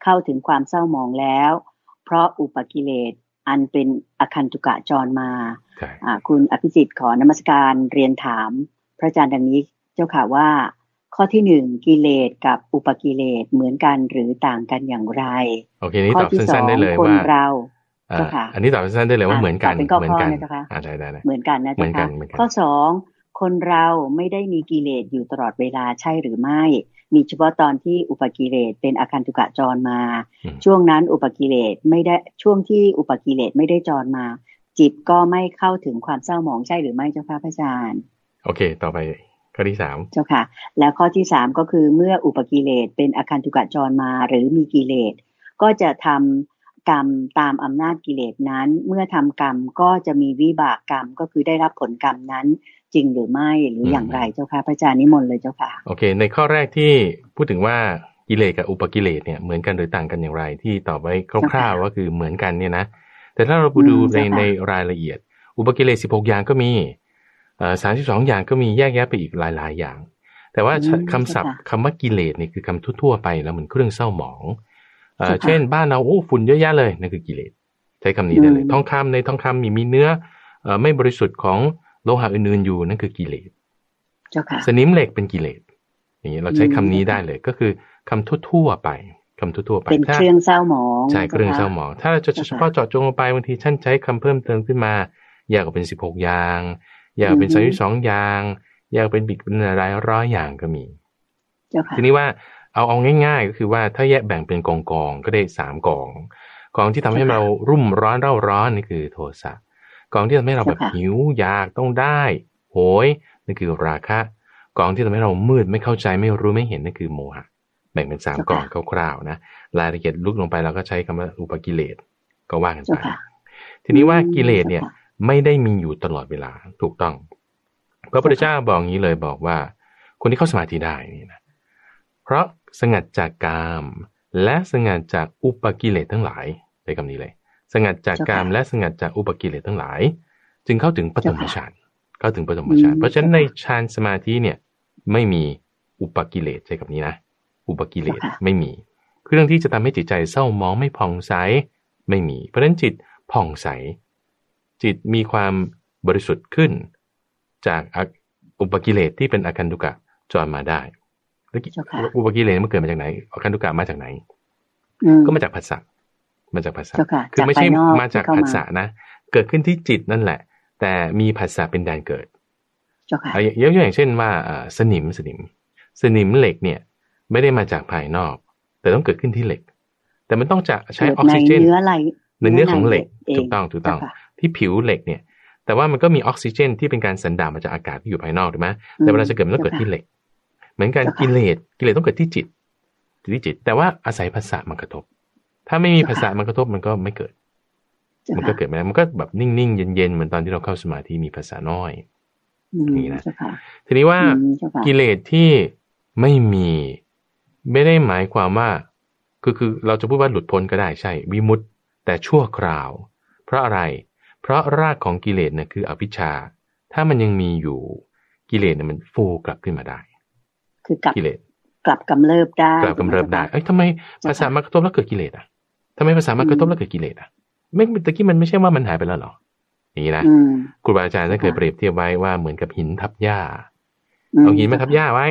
เข้าถึงความเศร้าหมองแล้ว เพราะอุปกิเลส อันเป็นอคันตุกะจรมาคุณอภิสิทธิ์ขอนมัสการเรียนถาม พระอาจารย์ดังนี้เจ้าค่ะว่า ข้อที่หนึ่งกิเลสกับอุปกิเลสเหมือนกันหรือต่างกันอย่างไรโอเคนี้ตอบสั้นๆได้เลยว่าเราอันนี้ตอบสั้นๆได้เลยว่าเหมือนกันเหมือนกันอ่าได้ได้เหมือนกันนะจ๊ะคะข้อสองคนเราไม่ได้มีกิเลสอยู่ตลอดเวลาใช่หรือไม่ มีเฉพาะตอนที่อุปกิเลสเป็นอาคันตุกะจรมา ช่วงนั้นอุปกิเลสไม่ได้ช่วงที่อุปกิเลสไม่ได้จรมา จิตก็ไม่เข้าถึงความเศร้าหมองใช่หรือไม่เจ้าค่ะพระอาจารย์โอเค ต่อไปข้อที่สามเจ้าค่ะ แล้วข้อที่สามก็คือเมื่ออุปกิเลสเป็นอาคันตุกะจรมาหรือมีกิเลสก็จะทำ กรรมตามอำนาจกิเลสนั้น เมื่อทำกรรมก็จะมีวิบากกรรมก็คือได้รับผลกรรมนั้น จริงหรือไม่หรืออย่างไรเจ้าค่ะพระอาจารย์นิมนต์เลยเจ้าค่ะโอเค ในข้อแรกที่พูดถึงว่ากิเลสกับอุปกิเลสเนี่ยเหมือนกันหรือต่างกันอย่างไร ที่ตอบไว้คร่าวๆว่าคือเหมือนกันเนี่ยนะแต่ถ้าเราไปดูในในรายละเอียด อุปกิเลสสิบหกอย่างก็มีสามสิบสองอย่างก็มีแยกแยะไปอีกหลายๆอย่าง แต่ว่าคำศัพท์คำว่ากิเลสเนี่ยคือคำทั่วๆไปแล้วเหมือนเครื่องเศร้าหมอง เช่นบ้านเราโอ้ฝุ่นเยอะแยะเลยนั่นคือกิเลสใช้คำนี้ได้เลยทองคำในทองคำมีมีเนื้อไม่บริสุทธิ์ของโลหะอื่นๆอยู่นั่นคือกิเลสสนิมเหล็กเป็นกิเลสอย่างนี้เราใช้คำนี้ได้เลยก็คือคำทั่วๆไปคำทั่วๆไปเป็นเครื่องเศร้าหมองใช่เครื่องเศร้าหมอง ถ้าเราจะเฉพาะเจาะจงลงไปบางทีท่านใช้คำเพิ่มเติมขึ้นมาอยากเป็นสิบหกอย่าง อยากเป็นสามสิบสองอย่าง อยากเป็นบิดเป็นหลายร้อยอย่างก็มีทีนี้ว่า เอาเอาง่ายๆ ก็คือว่าถ้าแยกแบ่งเป็นกองกองก็ได้สามกอง กองที่ทำให้เรารุ่มร้อนเร่าร้อนนี่คือโทสะกองที่ทำให้เราแบบหิวอยากต้องได้ โหยนี่คือราคะ กองที่ทำให้เรามืดไม่เข้าใจไม่รู้ไม่เห็นนั่นคือโมหะแบ่งเป็นสามกองคร่าวๆนะรายละเอียดลุกลงไปเราก็ใช้คำว่าอุปกิเลสก็ว่ากันไปทีนี้ว่ากิเลสเนี่ยไม่ได้มีอยู่ตลอดเวลาถูกต้อง พระพุทธเจ้าบอกงี้เลยบอกว่า คนที่เข้าสมาธิได้นี่นะเพราะ สงัดจากกาม และสงัดจากอุปกิเลสทั้งหลายในคำนี้เลย สงัดจากกามและสงัดจากอุปกิเลสทั้งหลาย จึงเข้าถึงปฐมฌานเข้าถึงปฐมฌานเพราะฉะนั้นในฌานสมาธิเนี่ยไม่มีอุปกิเลสใช่คำนี้นะอุปกิเลสไม่มีเรื่องที่จะทำให้จิตใจเศร้ามองไม่ผ่องใสไม่มี เพราะฉะนั้นจิตผ่องใส จิตมีความบริสุทธิ์ขึ้น จากอุปกิเลสที่เป็นอาการตุกะจรมาได้ แล้วอุปกิเลสมันเกิดมาจากไหนอาการตุกะมาจากไหนก็มาจากภาษามาจากภาษาคือไม่ใช่มาจากภาษานะ เกิดขึ้นที่จิตนั่นแหละ แต่มีภาษาเป็นแดนเกิดยกตัวอย่างเช่นว่าสนิมสนิม สนิมเหล็กเนี่ย ไม่ได้มาจากภายนอก แต่ต้องเกิดขึ้นที่เหล็ก แต่มันต้องจะใช้ออกซิเจนเนื้อไหลในเนื้อของเหล็กถูกต้องถูกต้อง ที่ผิวเหล็กเนี่ย แต่ว่ามันก็มีออกซิเจนที่เป็นการสันดาบมาจากอากาศที่อยู่ภายนอกถูกไหมแต่เวลาจะเกิดมันต้องเกิดที่เหล็กเห มือนกันกิเลสกิเลสต้องเกิดที่จิตที่จิต แต่ว่าอาศัยภาษามันกระทบ ถ้าไม่มีภาษามันกระทบมันก็ไม่เกิด มันก็เกิดไม่ได้มันก็แบบนิ่งๆเย็นๆเหมือนตอนที่เราเข้าสมาธิมีภาษาน้อยนี่นะทีนี้ว่ากิเลสที่ไม่มีไม่ได้หมายความว่า คือคือเราจะพูดว่าหลุดพ้นก็ได้ใช่ วิมุตต์แต่ชั่วคราว เพราะอะไร เพราะรากของกิเลสเนี่ยคืออภิชา ถ้ามันยังมีอยู่กิเลสเนี่ยมันฟูกลับขึ้นมาได้ คือกลับกิเลสกลับกำเริบได้กลับกำเริบได้เอ้ยทำไมภาษามากระทบแล้วเกิดกิเลสอะทำไมภาษามากระทบแล้วเกิดกิเลสอะไม่ตะกี้มันไม่ใช่ว่ามันหายไปแล้วหรออย่างนี้นะครูบาอาจารย์ท่านเคยเปรียบเทียบไว้ว่าเหมือนกับหินทับหญ้าเอาหินมาทับหญ้าไว้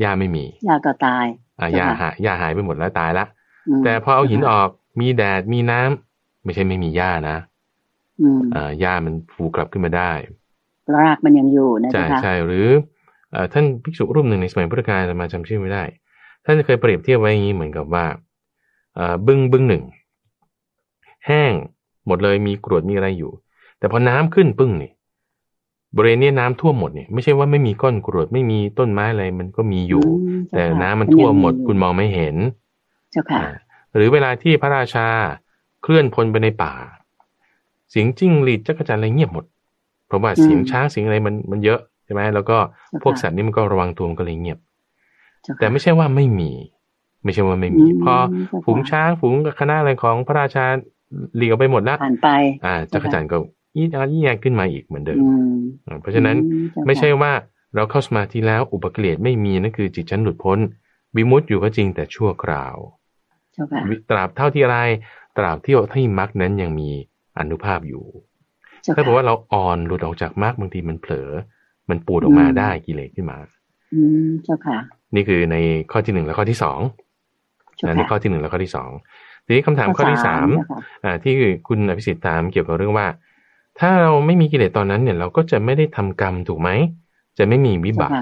หญ้าไม่มีหญ้าก็ตายอ่ายาหายาหายไปหมดแล้วตายละแต่พอเอาหินออกมีแดดมีน้ำไม่ใช่ไม่มีหญ้านะอ่าหญ้ามันฟูกลับขึ้นมาได้รากมันยังอยู่นะใช่ใช่หรือ ท่านภิกษุรูปหนึ่งในสมัยพุทธกาลมาจำชื่อไม่ได้ ท่านเคยเปรียบเทียบไว้อย่างนี้เหมือนกับว่าบึ้งบึ้งหนึ่งแห้งหมดเลยมีกรวดมีอะไรอยู่ แต่พอน้ำขึ้นปึ้งนี่บริเวณนี้น้ำท่วมหมดเนี่ยไม่ใช่ว่าไม่มีก้อนกรวดไม่มีต้นไม้อะไรมันก็มีอยู่ แต่น้ำมันท่วมหมดคุณมองไม่เห็นเจ้าค่ะหรือเวลาที่พระราชาเคลื่อนพลไปในป่า เสียงจิ้งหรีดจักรจันอะไรเงียบหมด เพราะว่าเสียงช้างเสียงอะไรมันมันเยอะใช่ไหมแล้วก็พวกสัตว์นี่มันก็ระวังตัวมันก็เลยเงียบ แต่ไม่ใช่ว่าไม่มี ไม่ใช่ว่าไม่มี พอฝูงช้างฝูงคณะอะไรของพระราชาหลีกไปหมดแล้วผ่านไป อ่าจักรจันก็ยิ่งยิ่งแย่ขึ้นมาอีกเหมือนเดิม เพราะฉะนั้นไม่ใช่ว่าเราเข้าสมาธิแล้วอุปกิเลสไม่มีนั่นคือจิตชั้นหลุดพ้นวิมุตต์อยู่ก็จริงแต่ชั่วคราวตราบเท่าที่ไรตราบที่ที่มรรคนั้นยังมีอนุภาพอยู่ถ้าบอกว่าเราอ่อนหลุดออกจากมรรคบางทีมันเผลอ มันปูดออกมาได้กิเลสขึ้นมา อืมเจ้าค่ะ นี่คือในข้อที่หนึ่งและข้อที่สองในข้อที่หนึ่งและข้อที่สองทีนี้คำถามข้อที่สามที่คุณอภิสิทธิ์ถามเกี่ยวกับเรื่องว่า ถ้าเราไม่มีกิเลสตอนนั้นเนี่ย เราก็จะไม่ได้ทำกรรมถูกไหมจะไม่มีวิบาก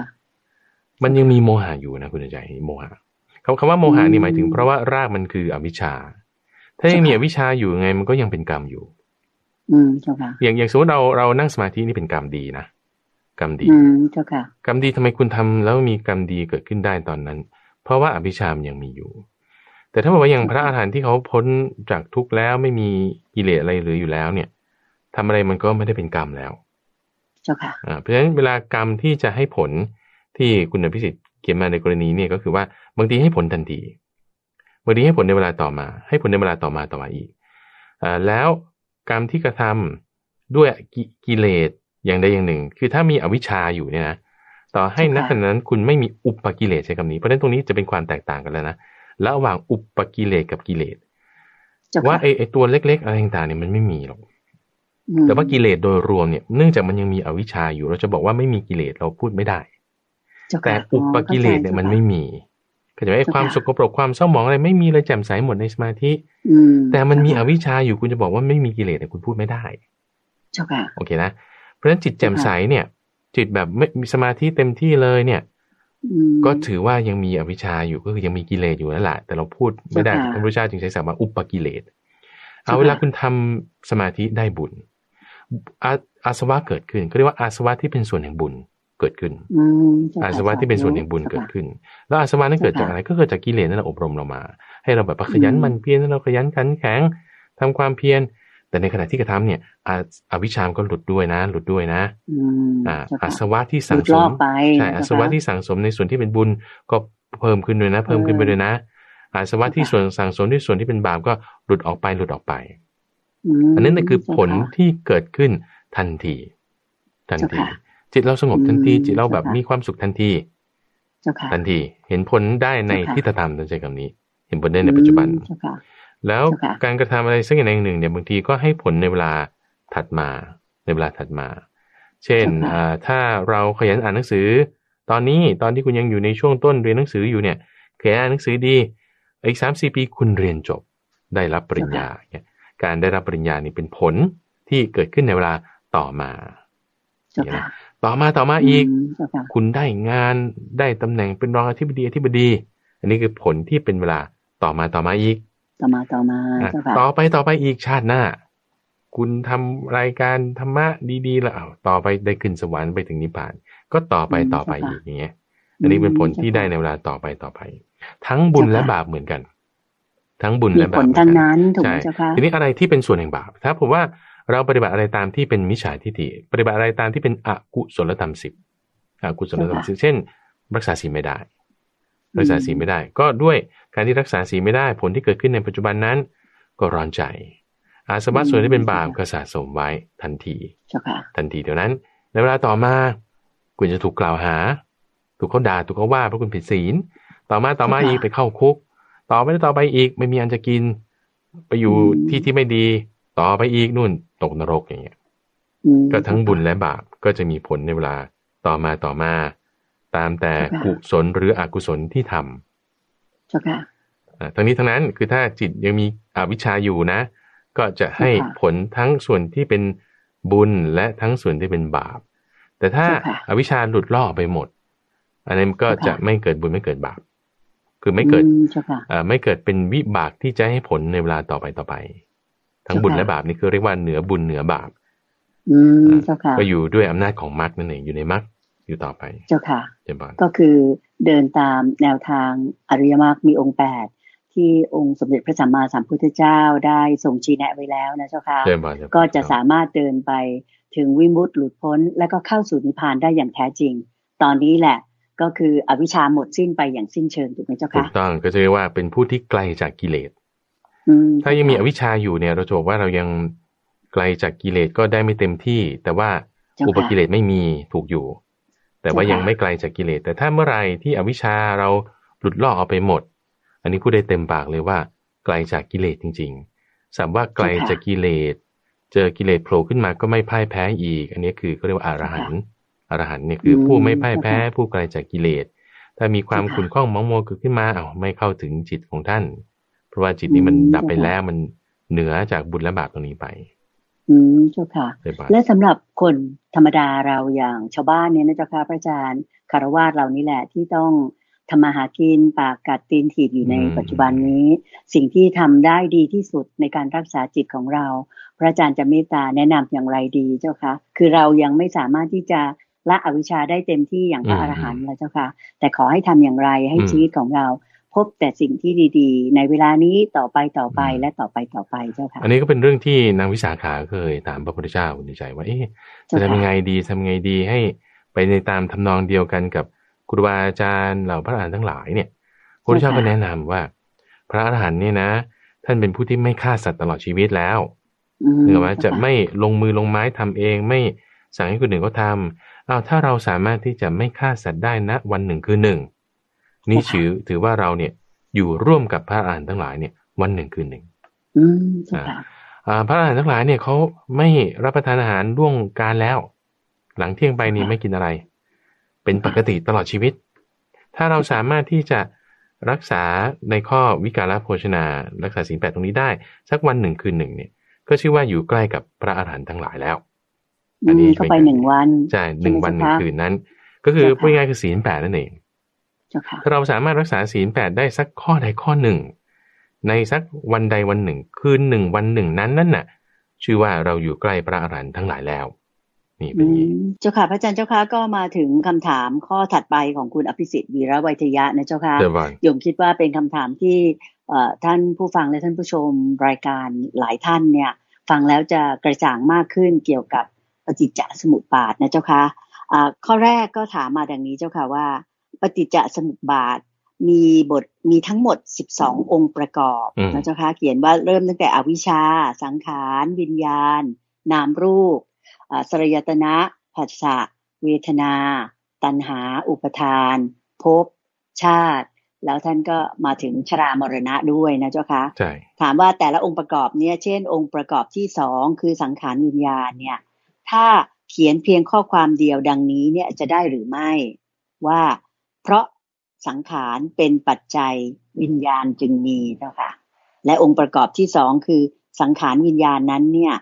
มันยังมีโมหะอยู่นะคุณใจโมหะคำคำว่าโมหะนี่หมายถึงเพราะว่ารากมันคืออวิชชา ถ้ายังมีอวิชชาอยู่ไง มันก็ยังเป็นกรรมอยู่ อืมเจ้าค่ะอย่างอย่างสมมติเราเรานั่งสมาธินี่เป็นกรรมดีนะ กรรมดีอืมเจ้าค่ะกรรมดีทำไมคุณทำแล้วมีกรรมดีเกิดขึ้นได้ตอนนั้น เพราะว่าอวิชชามยังมีอยู่ แต่ถ้าบอกว่าอย่างพระอาหารหันต์ที่เขาพ้นจากทุกข์แล้วไม่มีกิเลสอะไรเหลืออยู่แล้วเนี่ยทำอะไรมันก็ไม่ได้เป็นกรรมแล้ว เจ้าค่ะเพราะฉะนั้นเวลากรรมที่จะให้ผลที่คุณพิสิทธิ์เขียนมาในกรณีนี้ก็คือว่าบางทีให้ผลทันทีบางทีให้ผลในเวลาต่อมา ให้ผลในเวลาต่อมาต่อมาอีกอแล้วกรรมที่กระทำด้วยกิเลส อย่างใดอย่างหนึ่ง คือถ้ามีอวิชชาอยู่เนี่ยนะต่อให้นักขณะนั้นคุณไม่มีอุปกิเลสใช้คำนี้เพราะฉะนั้นตรงนี้จะเป็นความแตกต่างกันแล้วนะระหว่างอุปกิเลสกับกิเลสว่าไอไอตัวเล็ก ๆ อะไรต่างๆเนี่ยมันไม่มีหรอกแต่ว่ากิเลสโดยรวมเนี่ยเนื่องจากมันยังมีอวิชชาอยู่เราจะบอกว่าไม่มีกิเลสเราพูดไม่ได้ แต่อุปกิเลสเนี่ยมันไม่มีก็จะไอ้ความสุขกปรกความเศร้าหมองอะไรไม่มีเลยแจ่มใสหมดในสมาธิแต่มันมีอวิชชาอยู่คุณจะบอกว่าไม่มีกิเลสเนี่ยคุณพูดไม่ได้โอเคนะ เพราะฉะนั้นจิตแจ่มใสเนี่ย จิตแบบไม่มีสมาธิเต็มที่เลยเนี่ยก็ถือว่ายังมีอวิชชาอยู่ก็คือยังมีกิเลสอยู่นั่นแหละแต่เราพูดไม่ได้พระพุทธเจ้าจึงใช้คำว่าอุปกิเลสเอาเวลาคุณทำสมาธิได้บุญอาอาสวะเกิดขึ้นก็เรียกว่าอาสวะที่เป็นส่วนแห่งบุญเกิดขึ้นอาสวะที่เป็นส่วนแห่งบุญเกิดขึ้น แล้วอาสวะนั้นเกิดจากอะไรก็เกิดจากกิเลสนั่นเราอบรมเรามา ให้เราแบบขยันมันเพียรเราขยันขันแข็งทำความเพียร แต่ในขณะที่กระทำเนี่ยอาอวิชามก็หลุดด้วยนะ หลุดด้วยนะอ่าอาสวะที่สังสมใช่อาสวะที่สังสมในส่วนที่เป็นบุญก็เพิ่มขึ้นด้วยนะ เพิ่มขึ้นไปด้วยนะอาสวะที่ส่วนสังสมที่ส่วนที่เป็นบาปก็หลุดออกไปหลุดออกไปอันนั้นคือผลที่เกิดขึ้นทันที ทันที จิตเราสงบทันทีจิตเราแบบมีความสุขทันทีทันทีเห็นผลได้ในที่ธรรมตั้งใจคำนี้ เห็นผลได้ในปัจจุบัน แล้วการกระทำอะไรสักอย่างหนึ่งเนี่ยบางทีก็ให้ผลในเวลาถัดมา ในเวลาถัดมา เช่นถ้าเราขยันอ่านหนังสือ ตอนนี้ตอนที่คุณยังอยู่ในช่วงต้นเรียนหนังสืออยู่เนี่ยขยันอ่านหนังสือดีอีกสามสี่ปีคุณเรียนจบได้รับปริญญาเนี่ยการได้รับปริญญานี่เป็นผลที่เกิดขึ้นในเวลาต่อมาต่อมาต่อมาอีก คุณได้งานได้ตำแหน่งเป็นรองอธิบดีอธิบดี อันนี้คือผลที่เป็นเวลาต่อมาต่อมาอีก ต่อมาต่อมาต่อไปต่อไปอีกชาติหน้า คุณทำรายการธรรมะดีๆ แล้วต่อไปได้ขึ้นสวรรค์ไปถึงนิพพาน ก็ต่อไปต่อไปอีกอย่างเงี้ยอันนี้เป็นผลที่ได้ในเวลาต่อไปต่อไป ทั้งบุญและบาปเหมือนกัน ทั้งบุญและบาปผลทั้งนั้นถูกไหมเจ้าค่ะทีนี้อะไรที่เป็นส่วนแห่งบาปถ้าผมว่าเราปฏิบัติอะไรตามที่เป็นมิจฉาทิฏฐิปฏิบัติอะไรตามที่เป็นอกุศลธรรมสิบอกุศลธรรมสิบเช่น รักษาศีลไม่ได้ รักษาศีลไม่ได้ ก็ด้วยการที่รักษาศีลไม่ได้ ผลที่เกิดขึ้นในปัจจุบันนั้น ก็ร้อนใจ อาสวะส่วนที่เป็นบาปก็สะสมไว้ทันทีทันทีเดี๋ยวนั้น ในเวลาต่อมาคุณจะถูกกล่าวหา ถูกเขาด่าถูกเขาว่าเพราะคุณผิดศีล ต่อมาต่อมาอีกไปเข้าคุก ต่อไปต่อไปอีกไม่มีอันจะกิน ไปอยู่ที่ที่ไม่ดี ต่อไปอีกนู่นตกนรกอย่างเงี้ยก็ทั้งบุญและบาปก็จะมีผลในเวลาต่อมาต่อมา ตามแต่กุศลหรืออกุศลที่ทำทั้งนี้ทั้งนั้นคือถ้าจิตยังมีอวิชชาอยู่นะ ก็จะให้ผลทั้งส่วนที่เป็นบุญและทั้งส่วนที่เป็นบาป แต่ถ้าอาวิชชาหลุดล่อไปหมด อันนี้ก็จะไม่เกิดบุญไม่เกิดบาป คือไม่เกิดไม่เกิดเป็นวิบากที่จะให้ผลในเวลาต่อไปต่อไป ทั้งบุญและบาปนี่คือเรียกว่าเหนือบุญเหนือบาปก็อยู่ด้วยอำนาจของมรรคนั่นเองอยู่ในมรรค อยู่ต่อไป เจ้าค่ะก็คือเดินตามแนวทางอริยมรรคมีองค์แปดที่องค์สมเด็จพระสัมมาสัมพุทธเจ้าได้ทรงชี้แนะไว้แล้วนะเจ้าค่ะก็จะสามารถเดินไปถึงวิมุตติหลุดพ้น และก็เข้าสู่นิพพานได้อย่างแท้จริง ตอนนี้แหละก็คืออวิชชาหมดสิ้นไปอย่างสิ้นเชิงถูกไหมเจ้าคะถูกต้องก็จะเรียกว่าเป็นผู้ที่ไกลจากกิเลสถ้ายังมีอวิชชาอยู่เนี่ยเราจะบอกว่าเรายังไกลจากกิเลสก็ได้ไม่เต็มที่ แต่ว่าอุปกิเลสไม่มีถูกอยู่ แต่ว่ายังไม่ไกลจากกิเลส แต่ถ้าเมื่อไรที่อวิชชาเราหลุดล่อเอาไปหมด อันนี้พูดได้เต็มปากเลยว่า ไกลจากกิเลสจริงๆสามว่าไกลจากกิเลส เจอกิเลสโผล่ขึ้นมาก็ไม่พ่ายแพ้อีก อันนี้คือเขาเรียกว่าอารหันต์อรหันต์เนี่ยคือผู้ไม่พ่ายแพ้ ผู้ไกลจากกิเลส ถ้ามีความขุ่นข้องมองโมเกิดขึ้นมาเอาไม่เข้าถึงจิตของท่าน เพราะว่าจิตนี้มันดับไปแล้วมันเหนือจากบุญและบาปตรงนี้ไป อืมเจ้าค่ะ และสำหรับคนธรรมดาเราอย่างชาวบ้านเนี่ยนะเจ้าค่ะพระอาจารย์คารวาสเรานี่แหละที่ต้องทำมาหากินปากกัดตีนถีบอยู่ในปัจจุบันนี้ สิ่งที่ทำได้ดีที่สุดในการรักษาจิตของเรา พระอาจารย์จะเมตตาแนะนำอย่างไรดีเจ้าคะคือเรายังไม่สามารถที่จะละอวิชชาได้เต็มที่อย่างพระอรหันต์แล้วเจ้าค่ะ แต่ขอให้ทำอย่างไรให้ชีวิตของเรา พบแต่สิ่งที่ดีๆ ในเวลานี้ต่อไปต่อไปและต่อไปต่อไปเจ้าค่ะ อันนี้ก็เป็นเรื่องที่นางวิสาขาเคยถามพระพุทธเจ้าในใจว่าเอ๊ะจะทำยังไงดีทำยังไงดีให้ไปในตามทำนองเดียวกันกับครูบาอาจารย์เหล่าพระอรหันต์ทั้งหลายเนี่ยพระพุทธเจ้าก็แนะนำว่า พระอรหันต์เนี่ยนะ ท่านเป็นผู้ที่ไม่ฆ่าสัตว์ตลอดชีวิตแล้วหรือว่าจะไม่ลงมือลงไม้ทำเองไม่สั่งให้คนอื่นเขาทำอ้าวถ้าเราสามารถที่จะไม่ฆ่าสัตว์ได้นะวันหนึ่งคือหนึ่ง นี่ถือถือว่าเราเนี่ยอยู่ร่วมกับพระอรหันต์ทั้งหลายเนี่ย วันหนึ่งคืนหนึ่งพระอรหันต์ทั้งหลายเนี่ยเขาไม่รับประทานอาหารร่วงการแล้ว หลังเที่ยงไปนี่ไม่กินอะไร เป็นปกติตลอดชีวิต ถ้าเราสามารถที่จะรักษาในข้อวิการะโภชนา รักษาสิ่งแปดตรงนี้ได้ สักวันหนึ่งคืนหนึ่งเนี่ย ก็ชื่อว่าอยู่ใกล้กับพระอรหันต์ทั้งหลายแล้ว อันนี้เข้าไปหนึ่งวันใช่หนึ่งวันหนึ่งคืนนั้น ก็คือพูดง่ายคือศีลแปดนั่นเองถ้า เราสามารถรักษาศีลแปดได้สักข้อใดข้อหนึ่ง ในสักวันใดวันหนึ่ง คืนหนึ่งวันหนึ่งนั้นนั่นน่ะ ชื่อว่าเราอยู่ใกล้พระอรหันต์ทั้งหลายแล้ว นี่เป็นเจ้าค่ะพระอาจารย์เจ้าค่ะก็มาถึงคำถามข้อถัดไปของคุณอภิสิทธิ์วีระวัยทยะนะเจ้าค่ะโยมคิดว่าเป็นคำถามที่ท่านผู้ฟังและท่านผู้ชมรายการหลายท่านเนี่ย ฟังแล้วจะกระจ่างมากขึ้นเกี่ยวกับปฏิจจสมุปบาทนะเจ้าค่ะข้อแรกก็ถามมาดังนี้เจ้าค่ะว่า ปฏิจจสมุปบาท มีบทมีทั้งหมด 12 องค์ประกอบนะเจ้าค่ะเขียนว่าเริ่มตั้งแต่อวิชชา สังขาร วิญญาณ นามรูปสรยตนะผัสสะเวทนา ตัณหา อุปทาน ภพ ชาติ แล้วท่านก็มาถึงชรามรณะด้วยนะเจ้าค่ะถามว่าแต่ละองค์ประกอบเนี่ย เช่น องค์ประกอบที่สองคือสังขารวิญญาณเนี่ย ถ้าเขียนเพียงข้อความเดียวดังนี้เนี่ยจะได้หรือไม่ว่า เพราะสังขารเป็นปัจจัยวิญญาณจึงมีเจ้าค่ะ และองค์ประกอบที่สองคือสังขารวิญญาณนั้นเนี่ย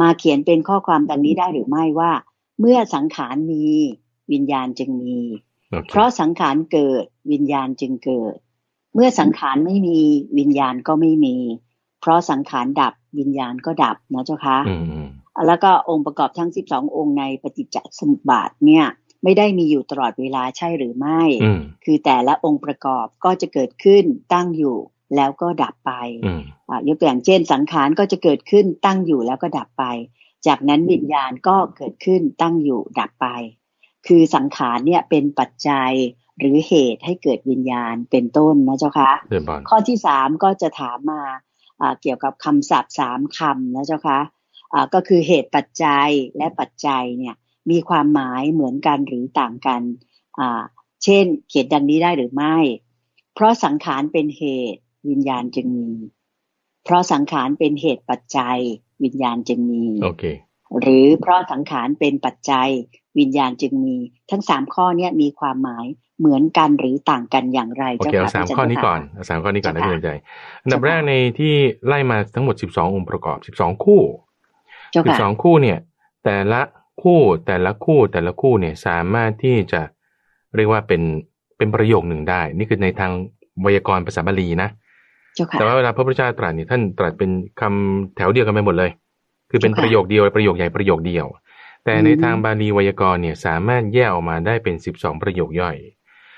มาเขียนเป็นข้อความดังนี้ได้หรือไม่ว่า เมื่อสังขารมีวิญญาณจึงมี okay. เพราะสังขารเกิดวิญญาณจึงเกิด เมื่อสังขารไม่มีวิญญาณก็ไม่มี เพราะสังขารดับวิญญาณก็ดับนะเจ้าค่ะแล้วก็องค์ประกอบทั้งสิบสององค์ในปฏิจจสมุปบาทเนี่ย ไม่ได้มีอยู่ตลอดเวลาใช่หรือไม่ คือแต่ละองค์ประกอบก็จะเกิดขึ้นตั้งอยู่แล้วก็ดับไปยกตัวอย่างเช่น สังขารก็จะเกิดขึ้นตั้งอยู่แล้วก็ดับไป จากนั้นวิญญาณก็เกิดขึ้นตั้งอยู่ดับไป คือสังขารเนี่ยเป็นปัจจัยหรือเหตุให้เกิดวิญญาณเป็นต้นนะเจ้าคะ ข้อที่สามก็จะถามมาเกี่ยวกับคำศัพท์สามคำนะเจ้าคะก็คือเหตุปัจจัยและปัจจัยเนี่ย มีความหมายเหมือนกันหรือต่างกันอ่าเช่น เขียนดังนี้ได้หรือไม่ เพราะสังขารเป็นเหตุวิญญาณจึงมี เพราะสังขารเป็นเหตุปัจจัย วิญญาณจึงมีโอเคหรือเพราะสังขารเป็นปัจจัย วิญญาณจึงมี ทั้งสามข้อนี้มีความหมายเหมือนกันหรือต่างกันอย่างไรโอเคเอาสามข้อนี้ก่อนสามข้อนี้ก่อนนะพี่ใจอันดับแรกในที่ไล่มาทั้งหมดสิบสององค์ประกอบสิบสองคู่สิบสองคู่เนี่ย แต่ละ คู่แต่ละคู่แต่ละคู่เนี่ยสามารถที่จะเรียกว่าเป็นเป็นประโยคหนึ่งได้ นี่คือในทางไวยากรณ์ภาษาบาลีนะ แต่ว่าเวลาพระพุทธเจ้าตรัสเนี่ยท่านตรัสเป็นคำแถวเดียวกันไปหมดเลย คือเป็นประโยคเดียวประโยคใหญ่ประโยคเดียว แต่ในทางบาลีไวยากรณ์เนี่ยสามารถแยกออกมาได้เป็นสิบสองประโยคย่อย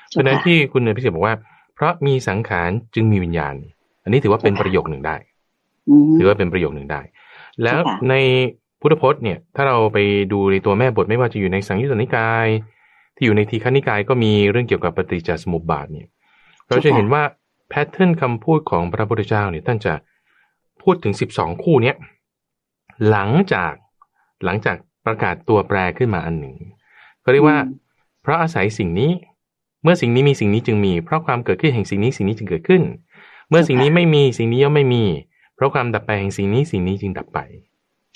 เพราะนั้นที่คุณเนพิเศษบอกว่า เพราะมีสังขารจึงมีวิญญาณ อันนี้ถือว่าเป็นประโยคหนึ่งได้ ถือว่าเป็นประโยคหนึ่งได้ แล้วใน พุทธพจน์เนี่ยถ้าเราไปดูในตัวแม่บทไม่ว่าจะอยู่ในสังยุตตนิกาย ที่อยู่ในทีฆนิกายก็มีเรื่องเกี่ยวกับปฏิจจสมุปบาทเนี่ยเราจะเห็นว่าแพทเทิร์นคำพูดของพระพุทธเจ้าเนี่ยท่านจะพูดถึงสิบสองคู่เนี้ยหลังจากหลังจากประกาศตัวแปรขึ้นมาอันหนึ่งเขาเรียกว่า เพราะอาศัยสิ่งนี้ เมื่อสิ่งนี้มีสิ่งนี้จึงมี เพราะความเกิดขึ้นแห่งสิ่งนี้สิ่งนี้จึงเกิดขึ้น เมื่อสิ่งนี้ไม่มีสิ่งนี้ย่อมไม่มี เพราะความดับไปแห่งสิ่งนี้สิ่งนี้จึงดับไป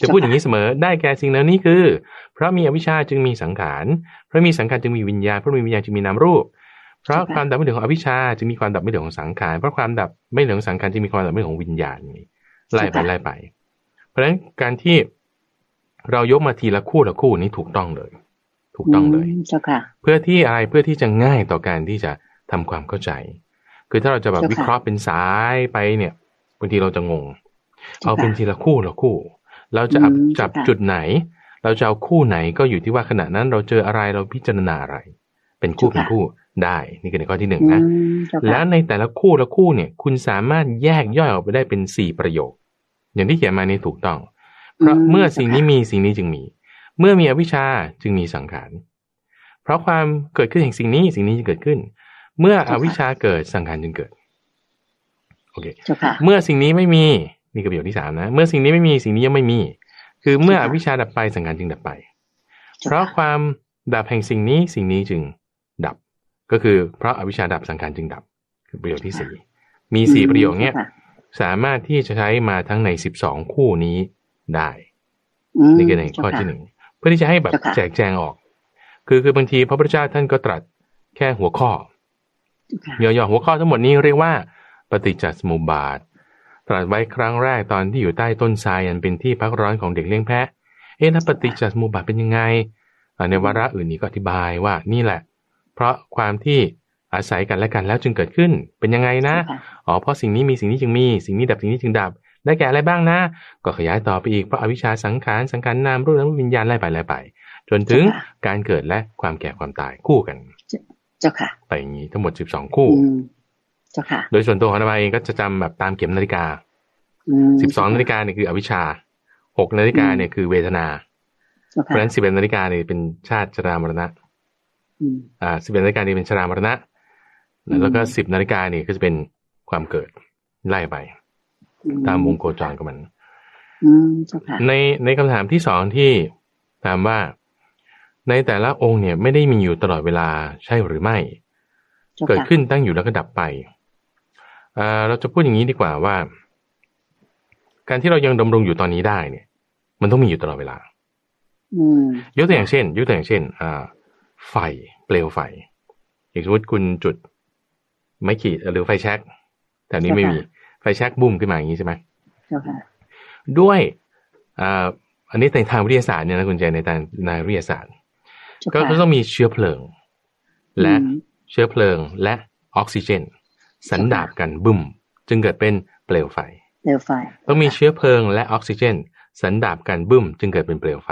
จะพูดอย่างนี้เสมอได้แก่สิ่งเหล่านี้คือ เพราะมีอวิชชาจึงมีสังขารเพราะมีสังขารจึงมีวิญญาณเพราะมีวิญญาณจึงมีนามรูป เพราะความดับไม่เหลือของอวิชชาจึงมีความดับไม่เหลือของสังขารเพราะความดับไม่เหลือของสังขารจึงมีความดับไม่เหลือของวิญญาณนี่ไล่ไปไล่ไป เพราะฉะนั้นการที่เรายกมาทีละคู่ละคู่นี้ถูกต้องเลย ถูกต้องเลยเพื่อที่อะไรเพื่อที่จะง่ายต่อการที่จะทำความเข้าใจ คือถ้าเราจะแบบวิเคราะห์เป็นสายไปเนี่ยบางทีเราจะงง เอาเป็นทีละคู่ละคู่ เราจะจับจุดไหน เราจะเอาคู่ไหนก็อยู่ที่ว่าขณะนั้นเราเจออะไรเราพิจารณาอะไร เป็นคู่เป็นคู่ได้ นี่คือในข้อที่หนึ่งนะ แล้วในแต่ละคู่ละคู่เนี่ย คุณสามารถแยกย่อยออกไปได้เป็นสี่ประโยค อย่างที่เขียนมานี่ถูกต้อง เพราะเมื่อสิ่งนี้มีสิ่งนี้จึงมี เมื่อมีอวิชชาจึงมีสังขาร เพราะความเกิดขึ้นแห่งสิ่งนี้สิ่งนี้จะเกิดขึ้น เมื่ออวิชชาเกิดสังขารจึงเกิด โอเค เมื่อสิ่งนี้ไม่มี นี่คือประโยคที่สามนะ เมื่อสิ่งนี้ไม่มีสิ่งนี้ยังไม่มี คือเมื่ออวิชชาดับไปสังขารจึงดับไป เพราะความดับแห่งสิ่งนี้สิ่งนี้จึงดับ ก็คือเพราะอวิชชาดับสังขารจึงดับ คือประโยคที่สี่มีสี่ประโยคเนี้ยสามารถที่จะใช้มาทั้งในสิบสองคู่นี้ได้นี่คือในข้อที่หนึ่งเพื่อที่จะให้แบบแจกแจงออก คือคือบางทีพระพุทธเจ้าท่านก็ตรัสแค่หัวข้อย่อๆหัวข้อทั้งหมดนี้เรียกว่า ปฏิจจสมุปบาท ตรัสไว้ครั้งแรกตอนที่อยู่ใต้ต้นทรายอันเป็นที่พักร้อนของเด็กเลี้ยงแพะ เอ๊ะถ้าปฏิจจสมุปบาทเป็นยังไง ในวาระอื่นนี้ก็อธิบายว่านี่แหละ เพราะความที่อาศัยกันและกันแล้วจึงเกิดขึ้นเป็นยังไงนะ อ๋อเพราะสิ่งนี้มีสิ่งนี้จึงมี สิ่งนี้ดับสิ่งนี้จึงดับ ได้แก่อะไรบ้างนะ ก็ขยายต่อไปอีกเพราะอวิชชาสังขารสังขารนามรูปนามวิญญาณไล่ไปไล่ไป จนถึงการเกิดและความแก่ความตายคู่กัน เจ้าค่ะไปอย่างนี้ทั้งหมดสิบสองคู่ เจ้าค่ะ โดยส่วนตัวของนายเองก็จะจำแบบตามเข็มนาฬิกาสิบสองนาฬิกาเนี่ยคืออวิชชาหกนาฬิกาเนี่ยคือเวทนา เพราะฉะนั้นสิบเอ็ดนาฬิกาเนี่ยเป็นชาติชรามรณะอ่าสิบเอ็ดนาฬิกานี่เป็นชรามรณะ แล้วก็สิบนาฬิกานี่ก็จะเป็นความเกิดไล่ไป ตามวงโคจรของมันในในคำถามที่สองที่ถามว่าในแต่ละองค์เนี่ยไม่ได้มีอยู่ตลอดเวลาใช่หรือไม่ เกิดขึ้นตั้งอยู่แล้วก็ดับไป เราจะพูดอย่างนี้ดีกว่าว่า การที่เรายังดำรงอยู่ตอนนี้ได้เนี่ย มันต้องมีอยู่ตลอดเวลายกตัวอย่างเช่นยกตัวอย่างเช่นอ่าไฟเปลวไฟ อย่างสมมติคุณจุด ไม่ขีดหรือไฟแช็กแต่นี้ไม่มีไฟแช็กบุ้มขึ้นมาอย่างนี้ใช่ไหมด้วยอ่าอันนี้ในทางวิทยาศาสตร์เนี่ยนะคุณเจในทางในวิทยาศาสตร์ ก็ต้องมีเชื้อเพลิง และเชื้อเพลิงและออกซิเจน สันดาบกันบึ้ม จึงเกิดเป็นเปลวไฟเปลวไฟต้องมีเชื้อเพลิงและออกซิเจน สันดาบกันบึ้ม จึงเกิดเป็นเปลวไฟ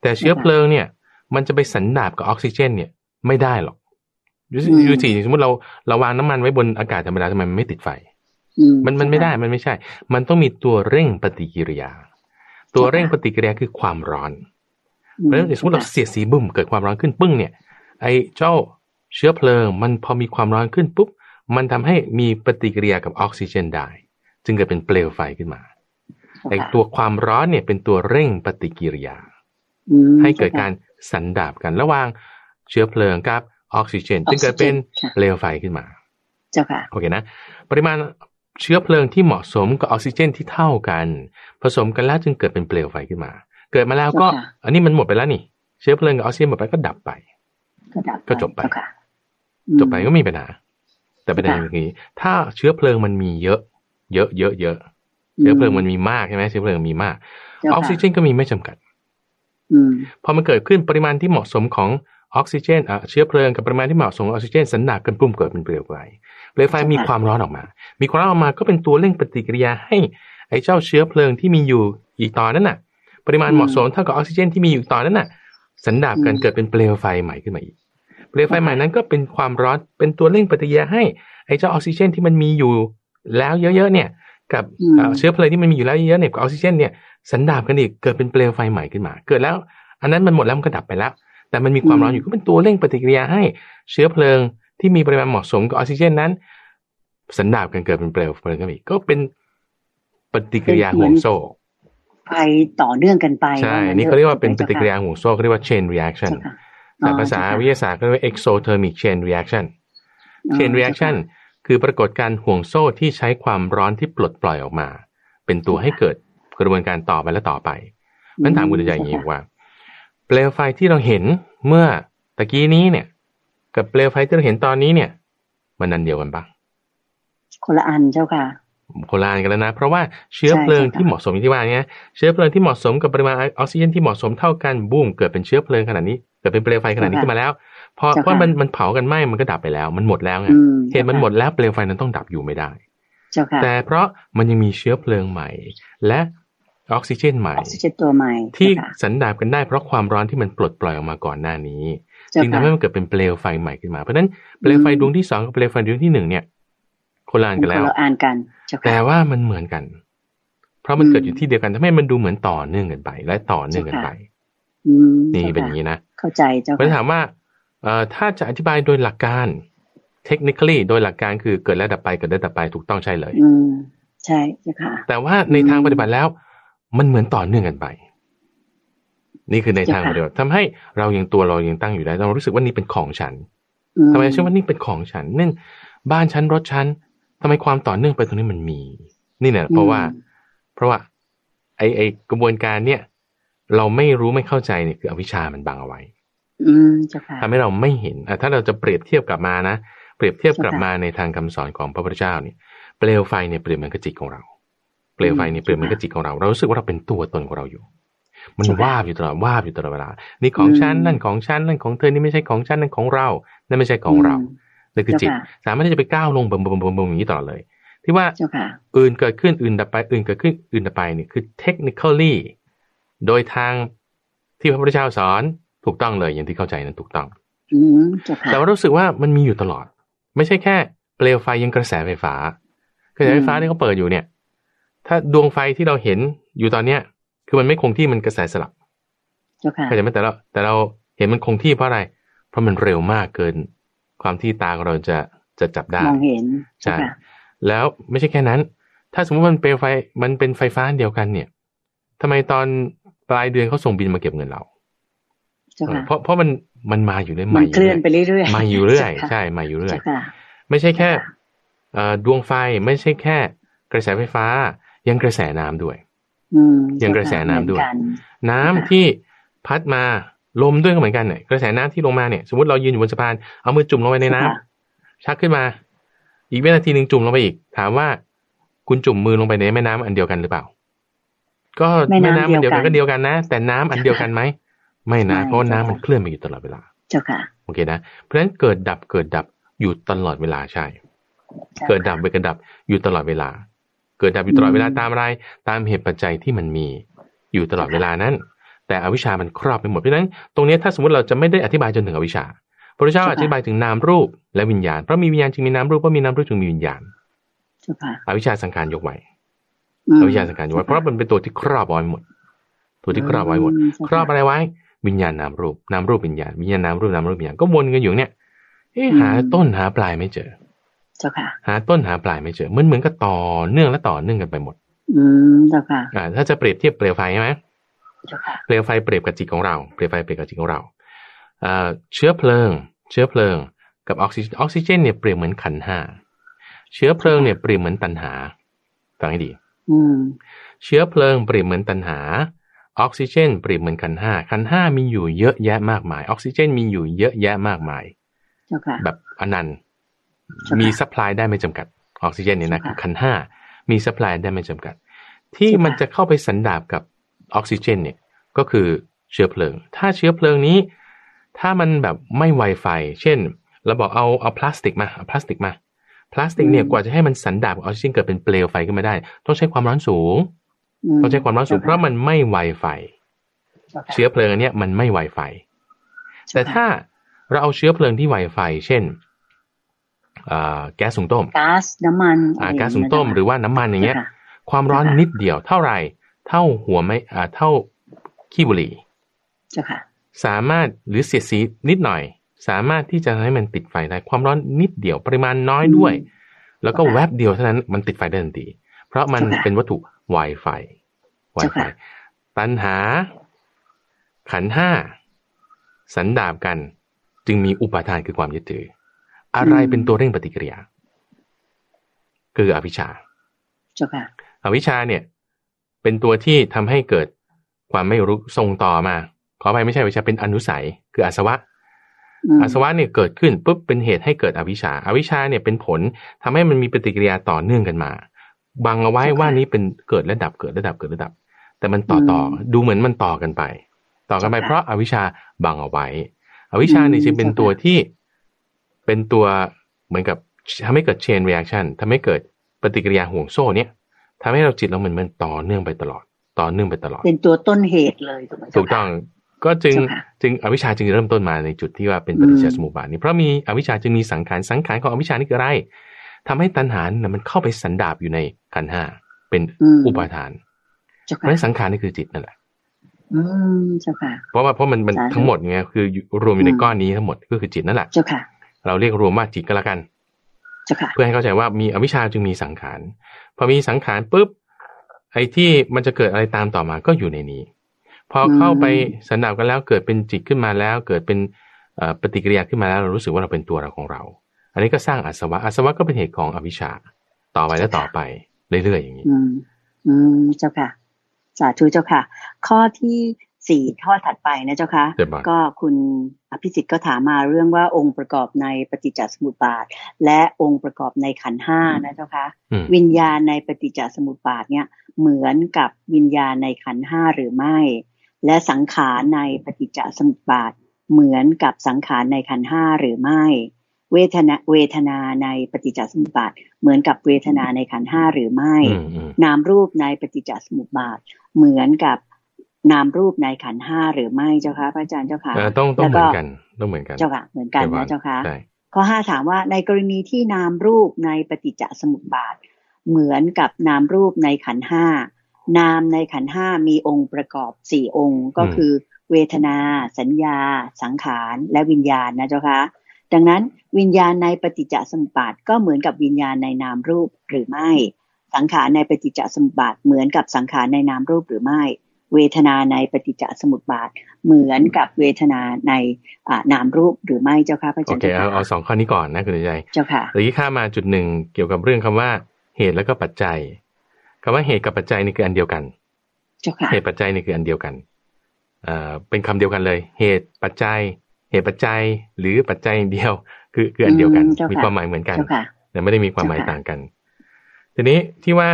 แต่เชื้อเพลิงเนี่ย มันจะไปสันดาบกับออกซิเจน เนี่ยไม่ได้หรอกดูสิดูสิสมมติเราเราวางน้ำมันไว้บนอากาศธรรมดาทำไมมันไม่ติดไฟ มันมันไม่ได้มันไม่ใช่ มันต้องมีตัวเร่งปฏิกิริยา ตัวเร่งปฏิกิริยาคือความร้อนเพราะฉะนั้นสมมติเราเสียดสีบึ้มเกิดความร้อนขึ้นปึ้งเนี่ย ไอ้เจ้าเชื้อเพลิง มันพอมีความร้อนขึ้นปุ๊บ มันทำให้มีปฏิกิริยากับออกซิเจนได้ จึงเกิดเป็นเปลวไฟขึ้นมาไอ้ตัวความร้อนเนี่ยเป็นตัวเร่งปฏิกิริยา ให้เกิดการสันดาบกันระหว่างเชื้อเพลิงกับออกซิเจน จึงเกิดเป็นเปลวไฟขึ้นมา เจ้าค่ะโอเคนะ ปริมาณเชื้อเพลิงที่เหมาะสมกับออกซิเจนที่เท่ากัน ผสมกันแล้วจึงเกิดเป็นเปลวไฟขึ้นมา เกิดมาแล้วก็ อันนี้มันหมดไปแล้วนี่ เชื้อเพลิงกับออกซิเจนหมดไปก็ดับไป ก็จบไปจบไปก็มีปัญหา แต่ประเด็นอย่างนี้ ถ้าเชื้อเพลิงมันมีเยอะ เยอะเยอะเยอะเชื้อเพลิงมันมีมากใช่ไหมเชื้อเพลิงมีมากออกซิเจนก็มีไม่จำกัดพอมันเกิดขึ้นปริมาณที่เหมาะสมของออกซิเจนเชื้อเพลิงกับปริมาณที่เหมาะสมออกซิเจนสันดาบกันปุ่มเกิดเป็นเปลวไฟเปลวไฟมีความร้อนออกมา มีความร้อนออกมาก็เป็นตัวเร่งปฏิกิริยาให้ไอ้เจ้าเชื้อเพลิงที่มีอยู่อีกต่อนั้นน่ะ ปริมาณเหมาะสมเท่ากับออกซิเจนที่มีอยู่ต่อนั้นน่ะ สันดาบกันเกิดเป็นเปลวไฟใหม่ขึ้นมาอีก เปลวไฟใหม่นั้นก็เป็นความร้อนเป็นตัวเร่งปฏิกิริยาให้ไอ้เจ้าออกซิเจนที่มันมีอยู่แล้วเยอะๆเนี่ย กับเชื้อเพลิงที่มันมีอยู่แล้วเยอะๆเนี่ยกับออกซิเจนเนี่ยสันดาบกันอีกเกิดเป็นเปลวไฟใหม่ขึ้นมา เกิดแล้ว อันนั้นมันหมดแล้วมันก็ดับไปแล้ว แต่มันมีความร้อนอยู่ก็เป็นตัวเร่งปฏิกิริยาให้เชื้อเพลิงที่มีปริมาณเหมาะสมกับออกซิเจนนั้น สันดาบกันเกิดเป็นเปลวเพลิงขึ้นอีกก็เป็นปฏิกิริยาห่วงโซ่ไปต่อเนื่องกันไป ใช่ นี่เขาเรียกว่าเป็นปฏิกิริยาห่วงโซ่เขาเรียกว่า chain reaction แต่ภาษาวิทยาศาสตร์ก็เรียกว่า exothermic chain reaction chain reaction คือปรากฏการห่วงโซ่ที่ใช้ความร้อนที่ปลดปล่อยออกมา เป็นตัวให้เกิดกระบวนการต่อไปและต่อไปนั้นถามคุณใจอย่างนี้ว่า เปลวไฟที่เราเห็นเมื่อตะกี้นี้เนี่ย กับเปลวไฟที่เราเห็นตอนนี้เนี่ย มันนันเดียวกันปะคนละอันเจ้าค่ะ คนละอันกันแล้วนะ เพราะว่าเชื้อเพลิงที่เหมาะสมที่ว่านี้เชื้อเพลิงที่เหมาะสมกับปริมาณออกซิเจนที่เหมาะสมเท่ากันบูมเกิดเป็นเชื้อเพลิงขนาดนี้เกิดเป็นเปลวไฟขนาดนี้ขึ้นมาแล้วพอเพราะมันมันเผากันไหมมันก็ดับไปแล้ว มันหมดแล้วไงเหตุมันหมดแล้วเปลวไฟนั้นต้องดับอยู่ไม่ได้แต่เพราะมันยังมีเชื้อเพลิงใหม่ และออกซิเจนใหม่ออกซิเจนตัวใหม่ ที่สันดาบกันได้เพราะความร้อนที่มันปลดปล่อยออกมาก่อนหน้านี้จึงทำให้มันเกิดเป็นเปลวไฟใหม่ขึ้นมาเพราะฉะนั้นเปลวไฟดวงที่สองกับเปลวไฟดวงที่หนึ่งเนี่ย คนละอันกันแล้วอ่านกันแต่ว่ามันเหมือนกัน เพราะมันเกิดอยู่ที่เดียวกันทำให้มันดูเหมือนต่อเนื่องกันไป และต่อเนื่องกันไปนี่เป็นอย่างนี้นะเข้าใจเจ้าค่ะถามว่าเอ่อถ้าจะอธิบายโดยหลักการ technically โดยหลักการคือเกิดแล้วดับไปเกิดแล้วดับไปถูกต้องใช่เลยใช่ใช่ค่ะ แต่ว่าในทางปฏิบัติแล้ว มันเหมือนต่อเนื่องกันไป นี่คือในทางปฏิบัติทำให้เรายังตัวเรายังตั้งอยู่ได้เรารู้สึกว่านี่เป็นของฉันทำไมเชื่อว่านี่เป็นของฉันนั่นบ้านฉันรถฉัน ทำไมความต่อเนื่องไปตรงนี้มันมี นี่เนี่ยเพราะว่า เพราะว่า ไอไอกระบวนการเนี่ย เราไม่รู้ไม่เข้าใจเนี่ยคืออวิชามันบังเอาไว้อืมจ้ะค่ะทำให้เราไม่เห็นอ่ถ้าเราจะเปรียบเทียบกลับมานะเปรียบเทียบกลับมาในทางคำสอนของพระพุทธเจ้าเนี่ยเปลวไฟเนี่ยเปรียบเหมือนกับจิตของเราเปลวไฟเนี่ยเปรียบเหมือนกับจิตของเราเรารู้สึกว่าเราเป็นตัวตนของเราอยู่ มันว่าบอยู่ตลอดว่าบอยู่ตลอดเวลานี่ของฉันนั่นของฉันนั่นของเธอนี่ไม่ใช่ของฉันนั่นของเรา นั่นไม่ใช่ของเรา นั่นคือจิต สามารถที่จะไปก้าวลงบ่มบ่มบ่มบ่มอย่างนี้ตลอดเลย ที่ว่าอื่นเกิดขึ้นอื่นดับไป อื่นเกิดขึ้นอื่นดับไปเนี่ยคือ technically โดยทางที่พระพุทธเจ้าสอนถูกต้องเลยอย่างที่เข้าใจนั้นถูกต้องแต่ว่ารู้สึกว่ามันมีอยู่ตลอด ไม่ใช่แค่เปลวไฟยังกระแสไฟฟ้ากระแสไฟฟ้าที่เขาเปิดอยู่เนี่ย ถ้าดวงไฟที่เราเห็นอยู่ตอนเนี้ย คือมันไม่คงที่มันกระแสสลับเข้าใจไหมแต่เราแต่เราเห็นมันคงที่เพราะอะไร เพราะมันเร็วมากเกิน ความที่ตาเราจะจะจับได้มองเห็นใช่แล้วไม่ใช่แค่นั้น ถ้าสมมติมันเปลวไฟมันเป็นไฟฟ้าเดียวกันเนี่ยทำไมตอนปลายเดือนเขาส่งบินมาเก็บเงินเราเพราะเพราะมันมันมาอยู่เรื่อยมันเคลื่อนไปเรื่อยๆมาอยู่เรื่อยใช่มาอยู่เรื่อยไม่ใช่แค่ดวงไฟไม่ใช่แค่ กระแสไฟฟ้า ยังกระแสน้ำด้วยยังกระแสน้ำด้วย น้ำที่พัดมา ลมด้วยก็เหมือนกันเนี่ยกระแสน้ำที่ลงมาเนี่ย สมมติเรายืนอยู่บนสะพานเอามือจุ่มลงไปในน้ำชักขึ้นมา อีกวินาทีหนึ่งจุ่มลงไปอีก ถามว่าคุณจุ่มมือลงไปในแม่น้ำอันเดียวกันหรือเปล่า ก็แม่น้ำอันเดียวกันก็เดียวกันนะ แต่น้ำอันเดียวกันไหมไม่นะเพราะน้ำมันเคลื่อนไปอยู่ตลอดเวลา เจ้าค่ะโอเคนะเพราะฉะนั้นเกิดดับเกิดดับอยู่ตลอดเวลาใช่ เกิดดับไปกระดับอยู่ตลอดเวลา เกิดดับอยู่ตลอดเวลาตามอะไรตามเหตุปัจจัยที่มันมีอยู่ตลอดเวลานั้น แต่อวิชามันครอบไปหมดเพราะฉะนั้นตรงนี้ถ้าสมมติเราจะไม่ได้อธิบายจนถึงอวิชาพระเจ้าอธิบายถึงนามรูปและวิญญาณเพราะมีวิญญาณจึงมีนามรูปเพราะมีนามรูปจึงมีวิญญาณอวิชาสังขารยกไว้อวิชาสังขารยกไว้เพราะมันเป็นตัวที่ครอบไว้หมด ตัวที่ครอบไว้หมด ครอบอะไรไว้ วิญญาณนามรูปนามรูปวิญญาณวิญญาณนามรูปนามรูปวิญญาณก็วนกันอยู่เนี่ยเอ๊หาต้นหาปลายไม่เจอเจ้าค่ะ หาต้นหาปลายไม่เจอเหมือนเหมือนกับต่อเนื่องและต่อเนื่องกันไปหมด อืมเจ้าค่ะอ่าถ้าจะเปรียบเทียบเปลวไฟใช่ไหม เจ้าค่ะเปลวไฟเปรียบกับจิตของเราเปลวไฟเปรียบกับจิตของเราอ่าเชื้อเพลิง เชื้อเพลิง กับออกซิเจนออกซิเจนเนี่ยเปรียบเหมือนขันห้าเชื้อเพลิงเนี่ยเปรียบเหมือนตันหาฟังให้ดีอืมเชื้อเพลิงเปรียบเหมือนตัณหา ออกซิเจน เปรียบเหมือนขันธ์ห้าขันธ์ห้ามีอยู่เยอะแยะมากมาย ออกซิเจนมีอยู่เยอะแยะมากมายแบบอนันต์มี supply ได้ไม่จำกัด ออกซิเจนเนี่ยนะคือขันธ์ห้ามี supply ได้ไม่จำกัด ที่มันจะเข้าไปสันดาปกับ ออกซิเจนเนี่ยก็คือเชื้อเพลิง ถ้าเชื้อเพลิงนี้ ถ้ามันแบบไม่ไวไฟ เช่น เราบอกเอาเอาพลาสติกมาเอาพลาสติกมา พลาสติกเนี่ยกว่าจะให้มันสันดาบออกซิเจนเกิดเป็นเปลวไฟขึ้นมาได้ ต้องใช้ความร้อนสูง ต้องใช้ความร้อนสูงเพราะมันไม่ไวไฟ เชื้อเพลิงอันนี้มันไม่ไวไฟ แต่ถ้าเราเอาเชื้อเพลิงที่ไวไฟ เช่นแก๊สสุงต้มก๊าซน้ำมันแก๊สสุงต้มหรือว่าน้ำมันอย่างเงี้ย ความร้อนนิดเดียวเท่าไหร่ เท่าหัวไม่เท่าขี้บุหรี่สามารถหรือเสียดสีนิดหน่อย สามารถที่จะให้มันติดไฟได้ความร้อนนิดเดียวปริมาณน้อยด้วย แล้วก็แวบเดียวเท่านั้นมันติดไฟได้ทันทีเพราะมันเป็นวัตถุไวไฟไวไฟตัณหา ขันห้าสันดาบกัน จึงมีอุปาทานคือความยึดถือ อะไรเป็นตัวเร่งปฏิกิริยา คืออวิชชาอวิชชาเนี่ย เป็นตัวที่ทำให้เกิดความไม่รู้ทรงต่อมาขอไปไม่ใช่วิชาเป็นอนุสัย คืออาสวะอาสวะเนี่ยเกิดขึ้นปุ๊บเป็นเหตุให้เกิดอวิชชาอวิชชาเนี่ยเป็นผลทำให้มันมีปฏิกิริยาต่อเนื่องกันมาบังเอาไว้ว่านี้เป็นเกิดระดับเกิดระดับเกิดระดับ แต่มันต่อต่อดูเหมือนมันต่อกันไป ต่อกันไปเพราะอวิชชาบังเอาไว้ อวิชชาเนี่ยจะเป็นตัวที่เป็นตัวเหมือนกับทำให้เกิด chain reaction ทำให้เกิดปฏิกิริยาห่วงโซ่เนี่ย ทำให้เราจิตเราเหมือนมันต่อเนื่องไปตลอด ต่อเนื่องไปตลอด เป็นตัวต้นเหตุเลยถูกต้องก็จึงจึงอวิชชาจึงเริ่มต้นมาในจุดที่ว่าเป็นปฏิจจสมุปบาทนี้เพราะมีอวิชชาจึงมีสังขารสังขารของอวิชชานี่คืออะไรทำให้ตัณหาเนี่ยมันเข้าไปสันดาบอยู่ในขันห้าเป็นอุปาทานเพราะสังขารนี่คือจิตนั่นแหละเพราะว่าเพราะมันมันทั้งหมดไงคือรวมอยู่ในก้อนนี้ทั้งหมดก็คือจิตนั่นแหละเราเรียกรวมว่าจิตก็แล้วกัน เพื่อให้เข้าใจว่ามีอวิชชาจึงมีสังขาร พอมีสังขารปุ๊บไอ้ที่มันจะเกิดอะไรตามต่อมาก็อยู่ในนี้ พอเข้าไปสันดาบกันแล้วเกิดเป็นจิตขึ้นมาแล้ว เกิดเป็นปฏิกิริยาขึ้นมาแล้วเรารู้สึกว่าเราเป็นตัวเราของเรา อันนี้ก็สร้างอาสวะอาสวะก็เป็นเหตุของอวิชชาต่อไปแล้วต่อไปเรื่อยๆอย่างนี้อืมอืมเจ้าค่ะ สาธุเจ้าค่ะ ข้อที่ สี่ข้อถัดไปนะเจ้าค่ะก็คุณอภิสิทธิ์ก็ถามมาเรื่องว่าองค์ประกอบในปฏิจจสมุปบาท และองค์ประกอบในขันห้านะเจ้าค่ะวิญญาณในปฏิจจสมุปบาทเนี่ยเหมือนกับวิญญาณในขันห้าหรือไม่ และสังขารในปฏิจจสมุปบาท เหมือนกับสังขารในขันห้าหรือไม่ เวทนาเวทนาในปฏิจจสมุปบาท เหมือนกับเวทนาในขันห้าหรือไม่ นามรูปในปฏิจจสมุปบาท เหมือนกับ นามรูปในขันห้าหรือไม่เจ้าคะพระอาจารย์เจ้าค่ะต้องต้องเหมือนกันต้องเหมือนกันเจ้าค่ะเหมือนกันนะเจ้าค่ะข้อห้าถามว่าในกรณีที่นามรูปในปฏิจจสมุปบาท เหมือนกับนามรูปในขันห้านามในขันห้ามีองค์ประกอบสี่องค์ก็คือ เวทนา สัญญา สังขารและวิญญาณนะเจ้าคะดังนั้นวิญญาณในปฏิจจสมุปบาทก็เหมือนกับวิญญาณในนามรูปหรือไม่ สังขารในปฏิจจสมุปบาทเหมือนกับสังขารในนามรูปหรือไม่ เวทนาในปฏิจจสมุปบาท เหมือนกับเวทนาในนามรูปหรือไม่เจ้าค่ะพระอาจารย์โอเคเอาเอาสองข้อนี้ก่อนนะคุณใจเจ้าค่ะหรือข้ามาจุดหนึ่งเกี่ยวกับเรื่องคำว่าเหตุแล้วก็ปัจจัยคำว่าเหตุกับปัจจัยนี่คืออันเดียวกันเจ้าค่ะเหตุปัจจัยนี่คืออันเดียวกันเอ่อเป็นคำเดียวกันเลย เหตุปัจจัย เหตุปัจจัยหรือปัจจัยเดียว คือคืออันเดียวกัน มีความหมายเหมือนกันแต่ไม่ได้มีความหมายต่างกัน ทีนี้ที่ว่า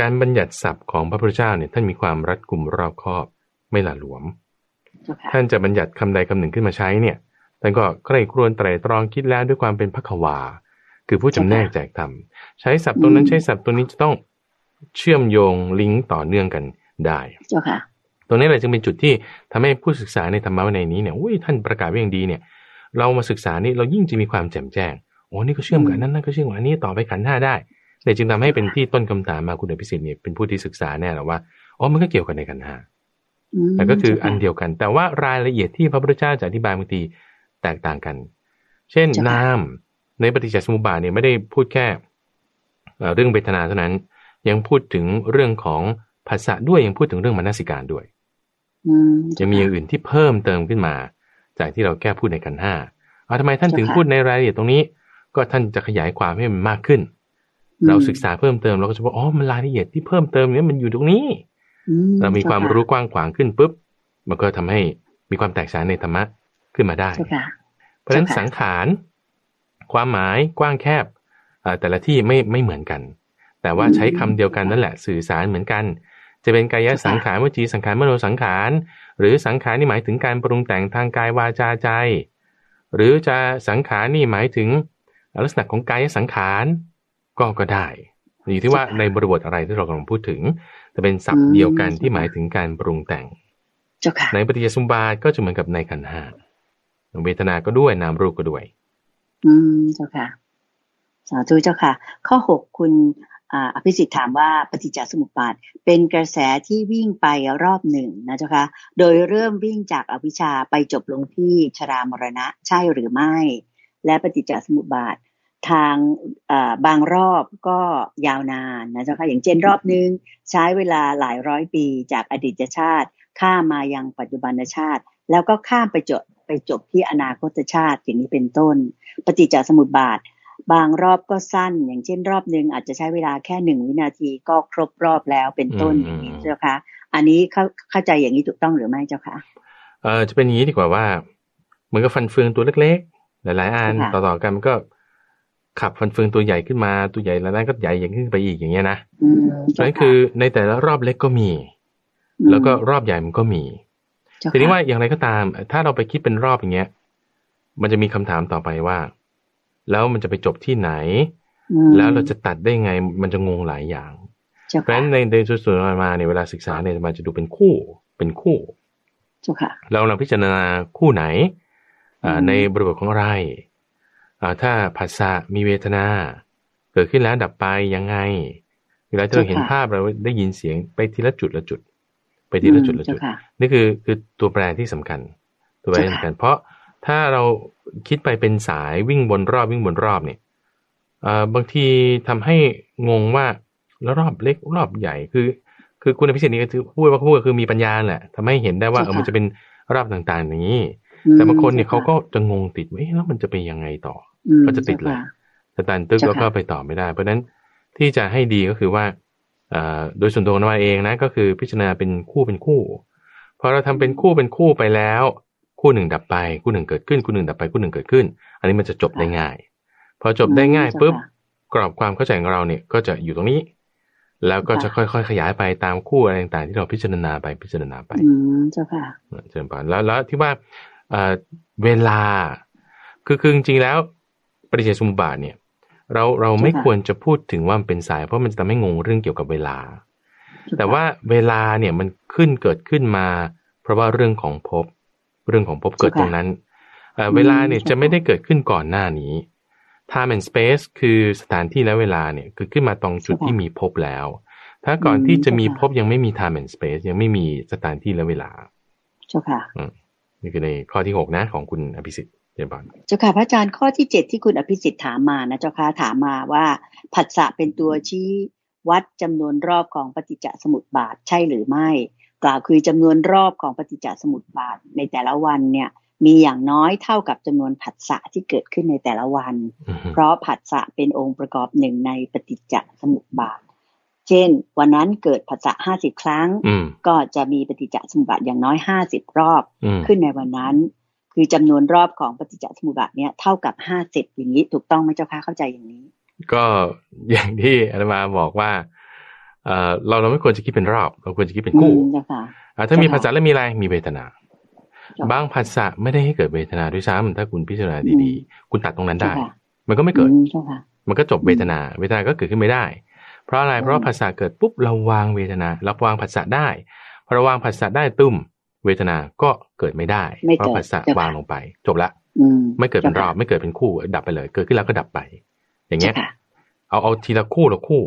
การบัญญัติศัพท์ของพระพุทธเจ้าเนี่ยท่านมีความรัดกุมรอบคอบไม่หละหลวม ท่านจะบัญญัติคำใดคำหนึ่งขึ้นมาใช้เนี่ยท่านก็ใคร่ครวญไตรตรองคิดแล้วด้วยความเป็นพระขวา คือผู้จำแนกแจกธรรมใช้ศัพท์ตรงนั้นใช้ศัพท์ตัวนี้จะต้องเชื่อมโยงลิงก์ต่อเนื่องกันได้เจ้าค่ะตรงนี้เลยจึงเป็นจุดที่ทำให้ผู้ศึกษาในธรรมะในนี้เนี่ยอุ้ยท่านประกาศไว้อย่างดีเนี่ย เรามาศึกษานี่เรายิ่งจะมีความแจ่มแจ้งโอ้นี่ก็เชื่อมกันนั่นนั่นก็เชื่อมกันนี้ต่อไปขันห้าได้ เนี่ยจึงทำให้เป็นที่ต้นคำถามมาคุณอภิสิทธิ์เนี่ยเป็นผู้ที่ศึกษาแน่แหละว่าอ๋อมันก็เกี่ยวกันในกันห้าแต่ก็คืออันเดียวกัน แต่ว่ารายละเอียดที่พระพุทธเจ้าจะอธิบายบางทีแตกต่างกัน เช่นนามในปฏิจจสมุปบาทเนี่ยไม่ได้พูดแค่เรื่องเวทนาเท่านั้น ยังพูดถึงเรื่องของภาษาด้วยยังพูดถึงเรื่องมนสิการด้วยยังมีอย่างอื่นที่เพิ่มเติมขึ้นมา จากที่เราแก้พูดในกันห้าเอาทำไมท่านถึงพูดในรายละเอียดตรงนี้ ก็ท่านจะขยายความให้มันมากขึ้น เราศึกษาเพิ่มเติมเราก็จะบอกอ๋อมันรายละเอียดที่เพิ่มเติมเนี้ยมันอยู่ตรงนี้เรามีความรู้กว้างขวางขึ้นปุ๊บมันก็ทำให้มีความแตกฉานในธรรมะขึ้นมาได้ เพราะฉะนั้นสังขาร ความหมายกว้างแคบแต่ละที่ไม่ไม่เหมือนกัน แต่ว่าใช้คำเดียวกันนั่นแหละสื่อสารเหมือนกัน จะเป็นกายสังขารวจีสังขารมโนสังขาร หรือสังขารนี่หมายถึงการปรุงแต่งทางกายวาจาใจ หรือจะสังขารนี่หมายถึงลักษณะของกายสังขาร ก็ก็ได้อยู่ที่ว่าในบริบทอะไรที่เรากำลังพูดถึงจะเป็นศัพท์เดียวกันที่หมายถึงการปรุงแต่งในปฏิจจสมุปบาทก็จะเหมือนกับในขันห้าเวทนาก็ด้วยนามรูปก็ด้วย อืมเจ้าค่ะสาธุเจ้าค่ะ ข้อหกคุณอภิสิทธิ์ถามว่าปฏิจจสมุปบาทเป็นกระแสที่วิ่งไปรอบหนึ่งนะเจ้าค่ะโดยเริ่มวิ่งจากอวิชชาไปจบลงที่ชรามรณะใช่หรือไม่ และปฏิจจสมุปบาท ทางบางรอบก็ยาวนานนะเจ้าค่ะอย่างเช่นรอบนึง ใช้เวลาหลายร้อยปีจากอดีตชาติ ข้ามมายังปัจจุบันชาติ แล้วก็ข้ามไปจบไปจบที่อนาคตชาติอย่างนี้เป็นต้น ปฏิจจสมุปบาท บางรอบก็สั้น อย่างเช่น รอบหนึ่งอาจจะใช้เวลาแค่หนึ่งวินาทีก็ครบรอบแล้วเป็นต้นอย่างนี้เจ้าค่ะอันนี้เข้าเข้าใจอย่างนี้ถูกต้องหรือไม่เจ้าค่ะเออจะเป็นอย่างนี้ดีกว่าว่าเหมือนกับฟันเฟืองตัวเล็กๆ หลายๆอันต่อๆกันมันก็ ขับฟันเฟืองตัวใหญ่ขึ้นมาตัวใหญ่แล้วนั้นก็ใหญ่อย่างขึ้นไปอีกอย่างเงี้ยนะนั่นคือในแต่ละรอบเล็กก็มี แล้วก็รอบใหญ่มันก็มีทีนี้ว่าอย่างไรก็ตาม ถ้าเราไปคิดเป็นรอบอย่างเงี้ย มันจะมีคำถามต่อไปว่า แล้วมันจะไปจบที่ไหน แล้วเราจะตัดได้ไงมันจะงงหลายอย่าง เพราะฉะนั้นในในส่วนมาในเวลาศึกษาเนี่ยมันจะดูเป็นคู่เป็นคู่เราเราพิจารณาคู่ไหนในบริบทของอะไร ถ้าภาษามีเวทนา เกิดขึ้นแล้วดับไปยังไง เวลาที่เราเห็นภาพเราได้ยินเสียงไปทีละจุดละจุด ไปทีละจุดละจุด นี่คือคือตัวแปรที่สำคัญ ตัวแปรที่สำคัญ เพราะถ้าเราคิดไปเป็นสายวิ่งบนรอบวิ่งบนรอบเนี่ยบางทีทำให้งงว่าแล้วรอบเล็กรอบใหญ่คือ คือคุณอภิสิทธิ์นี่ก็พูดว่าพูดก็คือมีปัญญาแหละทำให้เห็นได้ว่าเออมันจะเป็นรอบต่างๆอย่างนี้ แต่บางคนเนี่ยเขาก็จะงงติดว่าแล้วมันจะเป็นยังไงต่อ ก็จะติดเลยสตันตึกแล้วก็ไปต่อไม่ได้ เพราะฉะนั้นที่จะให้ดีก็คือว่าโดยส่วนตัวของเราเองนะก็คือพิจารณาเป็นคู่เป็นคู่พอเราทำเป็นคู่เป็นคู่ไปแล้ว คู่หนึ่งดับไป คู่หนึ่งเกิดขึ้น คู่หนึ่งดับไปคู่หนึ่งเกิดขึ้น อันนี้มันจะจบได้ง่าย พอจบได้ง่ายปุ๊บกรอบความเข้าใจของเราเนี่ยก็จะอยู่ตรงนี้ แล้วก็จะค่อยๆขยายไปตามคู่อะไรต่างๆ ที่เราพิจารณาไปพิจารณาไปอืมเจ้าค่ะเจริญพรแล้วแล้วที่ว่าเวลาคือคือจริงๆแล้ว ปฏิเสธสมุปบาทเนี่ย เราเราไม่ควรจะพูดถึงว่ามันเป็นสาย เพราะมันจะทำให้งงเรื่องเกี่ยวกับเวลา แต่ว่าเวลาเนี่ยมันขึ้นเกิดขึ้นมา เพราะว่าเรื่องของภพเรื่องของภพเกิดตรงนั้นเวลาเนี่ยจะไม่ได้เกิดขึ้นก่อนหน้านี้ time and space คือสถานที่และเวลาเนี่ยคือขึ้นมาตรงจุดที่มีภพแล้ว ถ้าก่อนที่จะมีภพยังไม่มี time and space ยังไม่มีสถานที่และเวลา เจ้าค่ะนี่คือในข้อที่หกนะของคุณอภิสิทธิ์ เจ้าบานเจ้าค่ะพระอาจารย์ข้อที่เจ็ดที่คุณอภิสิทธิ์ถามมานะเจ้าค่ะถามมาว่าผัสสะเป็นตัวชี้วัดจำนวนรอบของปฏิจจสมุปบาทใช่หรือไม่ กล่าวคือจำนวนรอบของปฏิจจสมุปบาทในแต่ละวันเนี่ยมีอย่างน้อยเท่ากับจำนวนผัสสะที่เกิดขึ้นในแต่ละวัน เพราะผัสสะเป็นองค์ประกอบหนึ่งในปฏิจจสมุปบาท เช่น วันนั้นเกิดผัสสะห้าสิบครั้ง ก็จะมีปฏิจจสมุปบาทอย่างน้อยห้าสิบรอบขึ้นในวันนั้น คือจำนวนรอบของปฏิจจสมุปบาทเนี่ยเท่ากับห้าสิบอย่างนี้ถูกต้องไหมเจ้าค่ะเข้าใจอย่างนี้ ก็อย่างที่อาจารย์บอกว่าเออเราเราไม่ควรจะคิดเป็นรอบ เราควรจะคิดเป็นคู่ถ้ามีภาษาแล้วมีอะไรมีเวทนาบางภาษาไม่ได้ให้เกิดเวทนาด้วยซ้ำถ้าคุณพิจารณาดีๆ คุณตัดตรงนั้นได้ มันก็ไม่เกิด มันก็จบเวทนา เวทนาก็เกิดขึ้นไม่ได้ เพราะอะไรเพราะภาษาเกิดปุ๊บเราวางเวทนาเราวางภาษาได้พอเราวางภาษาได้ตุ้ม เวทนาก็เกิดไม่ได้ เพราะภาษาวางลงไป จบละไม่เกิดเป็นรอบไม่เกิดเป็นคู่ดับไปเลย เกิดขึ้นแล้วก็ดับไป อย่างเงี้ย เอาเอาทีละคู่ละคู่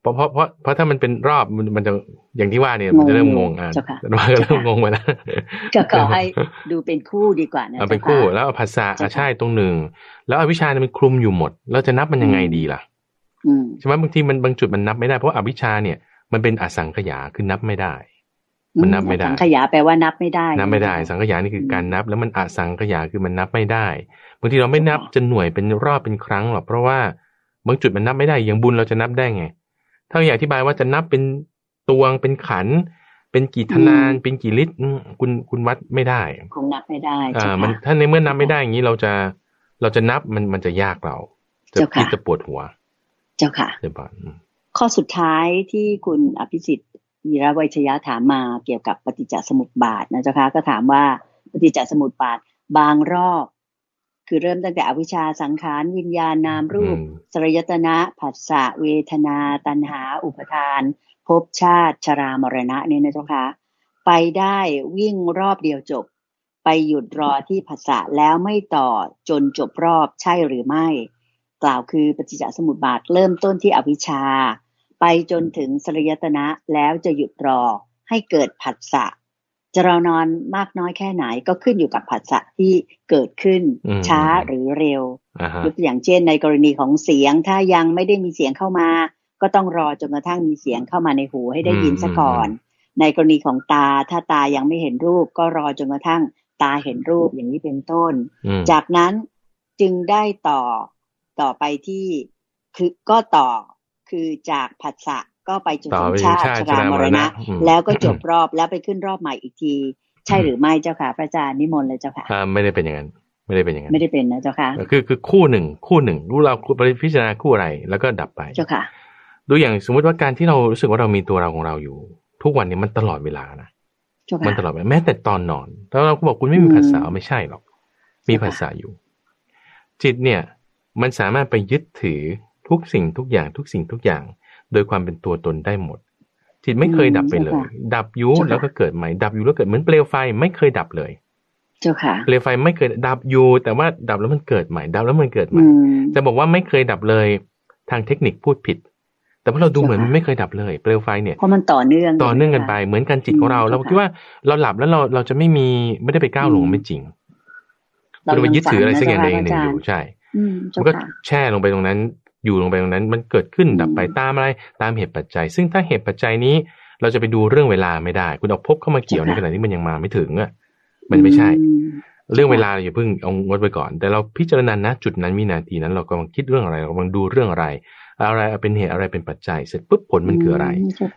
เพราะเพราะเพราะเพราะถ้ามันเป็นรอบมันมันจะอย่างที่ว่าเนี่ยมันจะเริ่มงงอะมันก็เริ่มงงไปแล้วก็ขอให้ดูเป็นคู่ดีกว่านะเอาเป็นคู่แล้วภาษาใช่ตรงหนึ่ง แล้วอวิชาเนี่ยมันคลุมอยู่หมด แล้วจะนับมันยังไงดีล่ะใช่ไหมบางทีมันบางจุดมันนับไม่ได้เพราะอวิชาเนี่ย มันเป็นอสังขยาคือนับไม่ได้ มันนับไม่ได้ สังขยาแปลว่านับไม่ได้ นับไม่ได้ สังขยานี่คือการนับ แล้วมันอสังขยาคือมันนับไม่ได้ บางทีเราไม่นับจะหน่วยเป็นรอบเป็นครั้งหรอก เพราะว่าบางจุดมันนับไม่ได้ อย่างบุญเราจะนับได้ไง ถ้าอยากอธิบายว่าจะนับเป็นตวง เป็นขัน เป็นกี่ธนาน เป็นกี่ลิตร คุณคุณวัดไม่ได้คงนับไม่ได้อ่ามันถ้าในเมื่อนับไม่ได้อย่างนี้เราจะเราจะนับมันมันจะยากเรา จะคิดจะปวดหัว เจ้าค่ะเจ้าค่ะข้อสุดท้ายที่คุณอภิสิทธิ์ วีระวิชยะถามมาเกี่ยวกับปฏิจจสมุปบาทนะเจ้าค่ะก็ถามว่าปฏิจจสมุปบาทบางรอบ คือเริ่มตั้งแต่อวิชชาสังขารวิญญาณนามรูป สรยตนะผัสสะเวทนา ตัณหา อุปทานภพชาติชรามรณะเนี่ยนะเจ้าคะไปได้วิ่งรอบเดียวจบ ไปหยุดรอที่ผัสสะแล้วไม่ต่อจนจบรอบใช่หรือไม่ กล่าวคือปฏิจจสมุปบาทเริ่มต้นที่อวิชชา ไปจนถึงสรยตนะแล้วจะหยุดรอให้เกิดผัสสะจะเรานอนมากน้อยแค่ไหนก็ขึ้นอยู่กับผัสสะที่เกิดขึ้นช้าหรือเร็วยกตัวอย่างเช่น ในกรณีของเสียงถ้ายังไม่ได้มีเสียงเข้ามา ก็ต้องรอจนกระทั่งมีเสียงเข้ามาในหูให้ได้ยินซะก่อน ในกรณีของตาถ้าตายังไม่เห็นรูป ก็รอจนกระทั่งตาเห็นรูปอย่างนี้เป็นต้น จากนั้นจึงได้ต่อต่อไปที่คือก็ต่อ คือจากผัสสะก็ไปจนถึงชาติชรามรณะ แล้วก็จบรอบแล้วไปขึ้นรอบใหม่อีกที ใช่หรือไม่เจ้าค่ะ พระอาจารย์นิมนต์เลยเจ้าค่ะไม่ได้เป็นอย่างนั้นไม่ได้เป็นอย่างนั้นไม่ได้เป็นนะเจ้าค่ะคือคือคู่หนึ่งคู่หนึ่งรู้เราพิจารณาคู่อะไรแล้วก็ดับไปเจ้าค่ะ ดูอย่างสมมุติว่าการที่เรารู้สึกว่าเรามีตัวเราของเราอยู่ ทุกวันนี้มันตลอดเวลานะมันตลอดเวลาแม้แต่ตอนนอนแล้วเราก็บอกคุณไม่มีภาษาไม่ใช่หรอก มีภาษาอยู่ จิตเนี่ย มันสามารถไปยึดถือ ทุกสิ่งทุกอย่างทุกสิ่งทุกอย่าง โดยความเป็นตัวตนได้หมด จิตไม่เคยดับไปเลย ดับยุแล้วก็เกิดใหม่ดับยุแล้วเกิดเหมือนเปลวไฟไม่เคยดับเลย เจ้าค่ะ เปลวไฟไม่เคยดับอยู่แต่ว่าดับแล้วมันเกิดใหม่ ดับแล้วมันเกิดใหม่ จะบอกว่าไม่เคยดับเลย ทางเทคนิคพูดผิด แต่พอเราดูเหมือนมันไม่เคยดับเลย เปลวไฟเนี่ยเพราะมันต่อเนื่องต่อเนื่องกันไป เหมือนกันจิตของเราเราคิดว่าเราหลับแล้วเราเราจะไม่มีไม่ได้ไปก้าวลงไม่จริงเราไปยึดถืออะไรสักอย่างใดอย่างหนึ่งอยู่ใช่มันก็แช่ลงไปตรงนั้น อยู่ลงไปตรงนั้น มันเกิดขึ้นดับไปตามอะไรตามเหตุปัจจัย ซึ่งถ้าเหตุปัจจัยนี้ เราจะไปดูเรื่องเวลาไม่ได้ คุณเอาพบเข้ามาเกี่ยวในขณะที่มันยังมาไม่ถึงอะมันไม่ใช่ เรื่องเวลาอย่าเพิ่งเอางดไปก่อน แต่เราพิจารณาณจุดนั้นวินาทีนั้น เรากำลังคิดเรื่องอะไรเรากำลังดูเรื่องอะไรอะไรเป็นเหตุอะไรเป็นปัจจัย เสร็จปุ๊บผลมันคืออะไร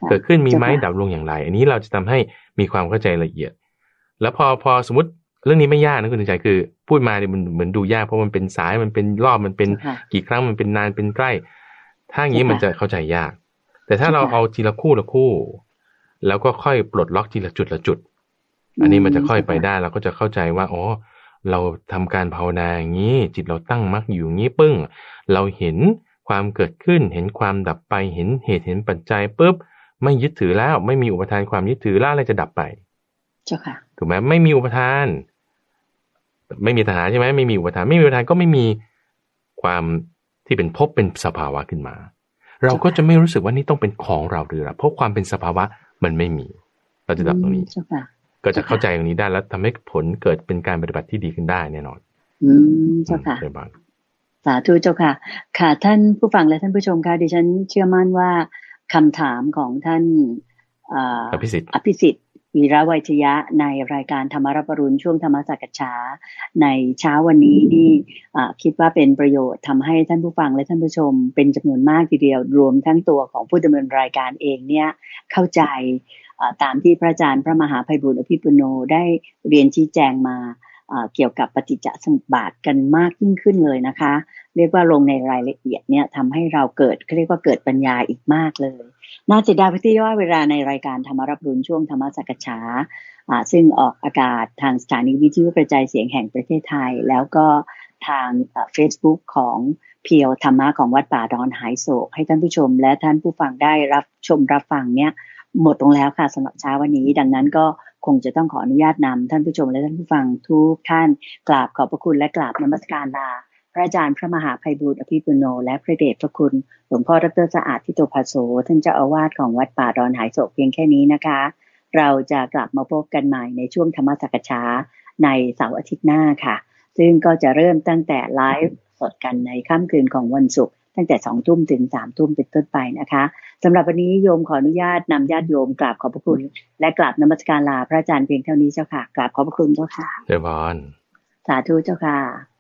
เกิดขึ้นมีไหมดับลงอย่างไร อันนี้เราจะทำให้มีความเข้าใจละเอียด แล้วพอพอสมมติเรื่องนี้ไม่ยากนะคุณใจคือ พูดมาเนี่ยมันเหมือนดูยากเพราะมันเป็นสายมันเป็นรอบมันเป็นกี่ครั้งมันเป็นนานเป็นใกล้ ถ้าอย่างนี้มันจะเข้าใจยาก แต่ถ้าเราเอาทีละคู่ละคู่ แล้วก็ค่อยปลดล็อกทีละจุดละจุด อันนี้มันจะค่อยไปได้เราก็จะเข้าใจว่าอ๋อเราทำการภาวนาอย่างนี้ จิตเราตั้งมักอยู่อย่างนี้ปึ้ง เราเห็นความเกิดขึ้น เห็นความดับไปเห็นเหตุเห็นปัจจัยปุ๊บไม่ยึดถือแล้ว ไม่มีอุปทานความยึดถือแล้วอะไรจะดับไป เจ้าค่ะถูกไหมไม่มีอุปทาน ไม่มีทหารใช่ไหมไม่มีอุปทานไม่มีอุปทานก็ไม่มีความที่เป็นพบเป็นสภาวะขึ้นมา เราก็จะไม่รู้สึกว่านี่ต้องเป็นของเราหรือเพราะความเป็นสภาวะมันไม่มี เราจะดับตรงนี้ก็จะเข้าใจตรงนี้ได้แล้วทำให้ผลเกิดเป็นการปฏิบัติที่ดีขึ้นได้แน่นอน อืมเจ้าค่ะสาธุเจ้าค่ะ ค่ะท่านผู้ฟังและท่านผู้ชมค่ะดิฉันเชื่อมั่นว่าคำถามของท่านอภิสิทธิ์อภิสิทธิ์ วีระวัยชยะในรายการธรรมรับปรุณช่วงธรรมสักษาในเช้าวันนี้นี่คิดว่าเป็นประโยชน์ทำให้ท่านผู้ฟังและท่านผู้ชม เป็นจำนวนมากทีเดียวรวมทั้งตัวของผู้ดำเนินรายการเองเนี่ยเข้าใจตามที่พระอาจารย์พระมหาภัยบุญอภิปุโนได้เรียนชี้แจงมาเกี่ยวกับปฏิจจสมุปบาทกันมากยิ่งขึ้นเลยนะคะ เรียกว่าลงในรายละเอียดเนี่ยทำให้เราเกิดเรียกว่าเกิดปัญญาอีกมากเลย น่าจะได้พิธีว่าเวลาในรายการธรรมรับรุนช่วงธรรมสักษาซึ่งออกอากาศทางสถานีวิทยุกระจายเสียงแห่งประเทศไทย แล้วก็ทางเฟซบุ๊กของเพียวธรรมะของวัดป่าดอนหายโศก ให้ท่านผู้ชมและท่านผู้ฟังได้รับชมรับฟังเนี่ยหมดลงแล้วค่ะสำหรับเช้าวันนี้ ดังนั้นก็คงจะต้องขออนุญาตนำท่านผู้ชมและท่านผู้ฟังทุกท่านกราบขอบพระคุณและกราบนมัสการลา พระอาจารย์พระมหาภัยบุตรอภิปุโน และพระเดชพระคุณ หลวงพ่อดรสะอาดทิโตภาโสท่านเจ้าอาวาสของวัดป่าดอนหายโศกเพียงแค่นี้นะคะ เราจะกลับมาพบกันใหม่ในช่วงธรรมสักชาในเสาร์อาทิตย์หน้าค่ะ ซึ่งก็จะเริ่มตั้งแต่ไลฟ์สดกันในค่ำคืนของวันศุกร์ตั้งแต่สองทุ่มถึงสามทุ่มเป็นต้นไปนะคะสำหรับวันนี้โยมขออนุญาตนำญาติโยมกราบขอบพระคุณ และกราบนมัสการลาพระอาจารย์เพียงเท่านี้เจ้าค่ะกราบขอบพระคุณเจ้าค่ะเจ้าพรสาธุเจ้าค่ะ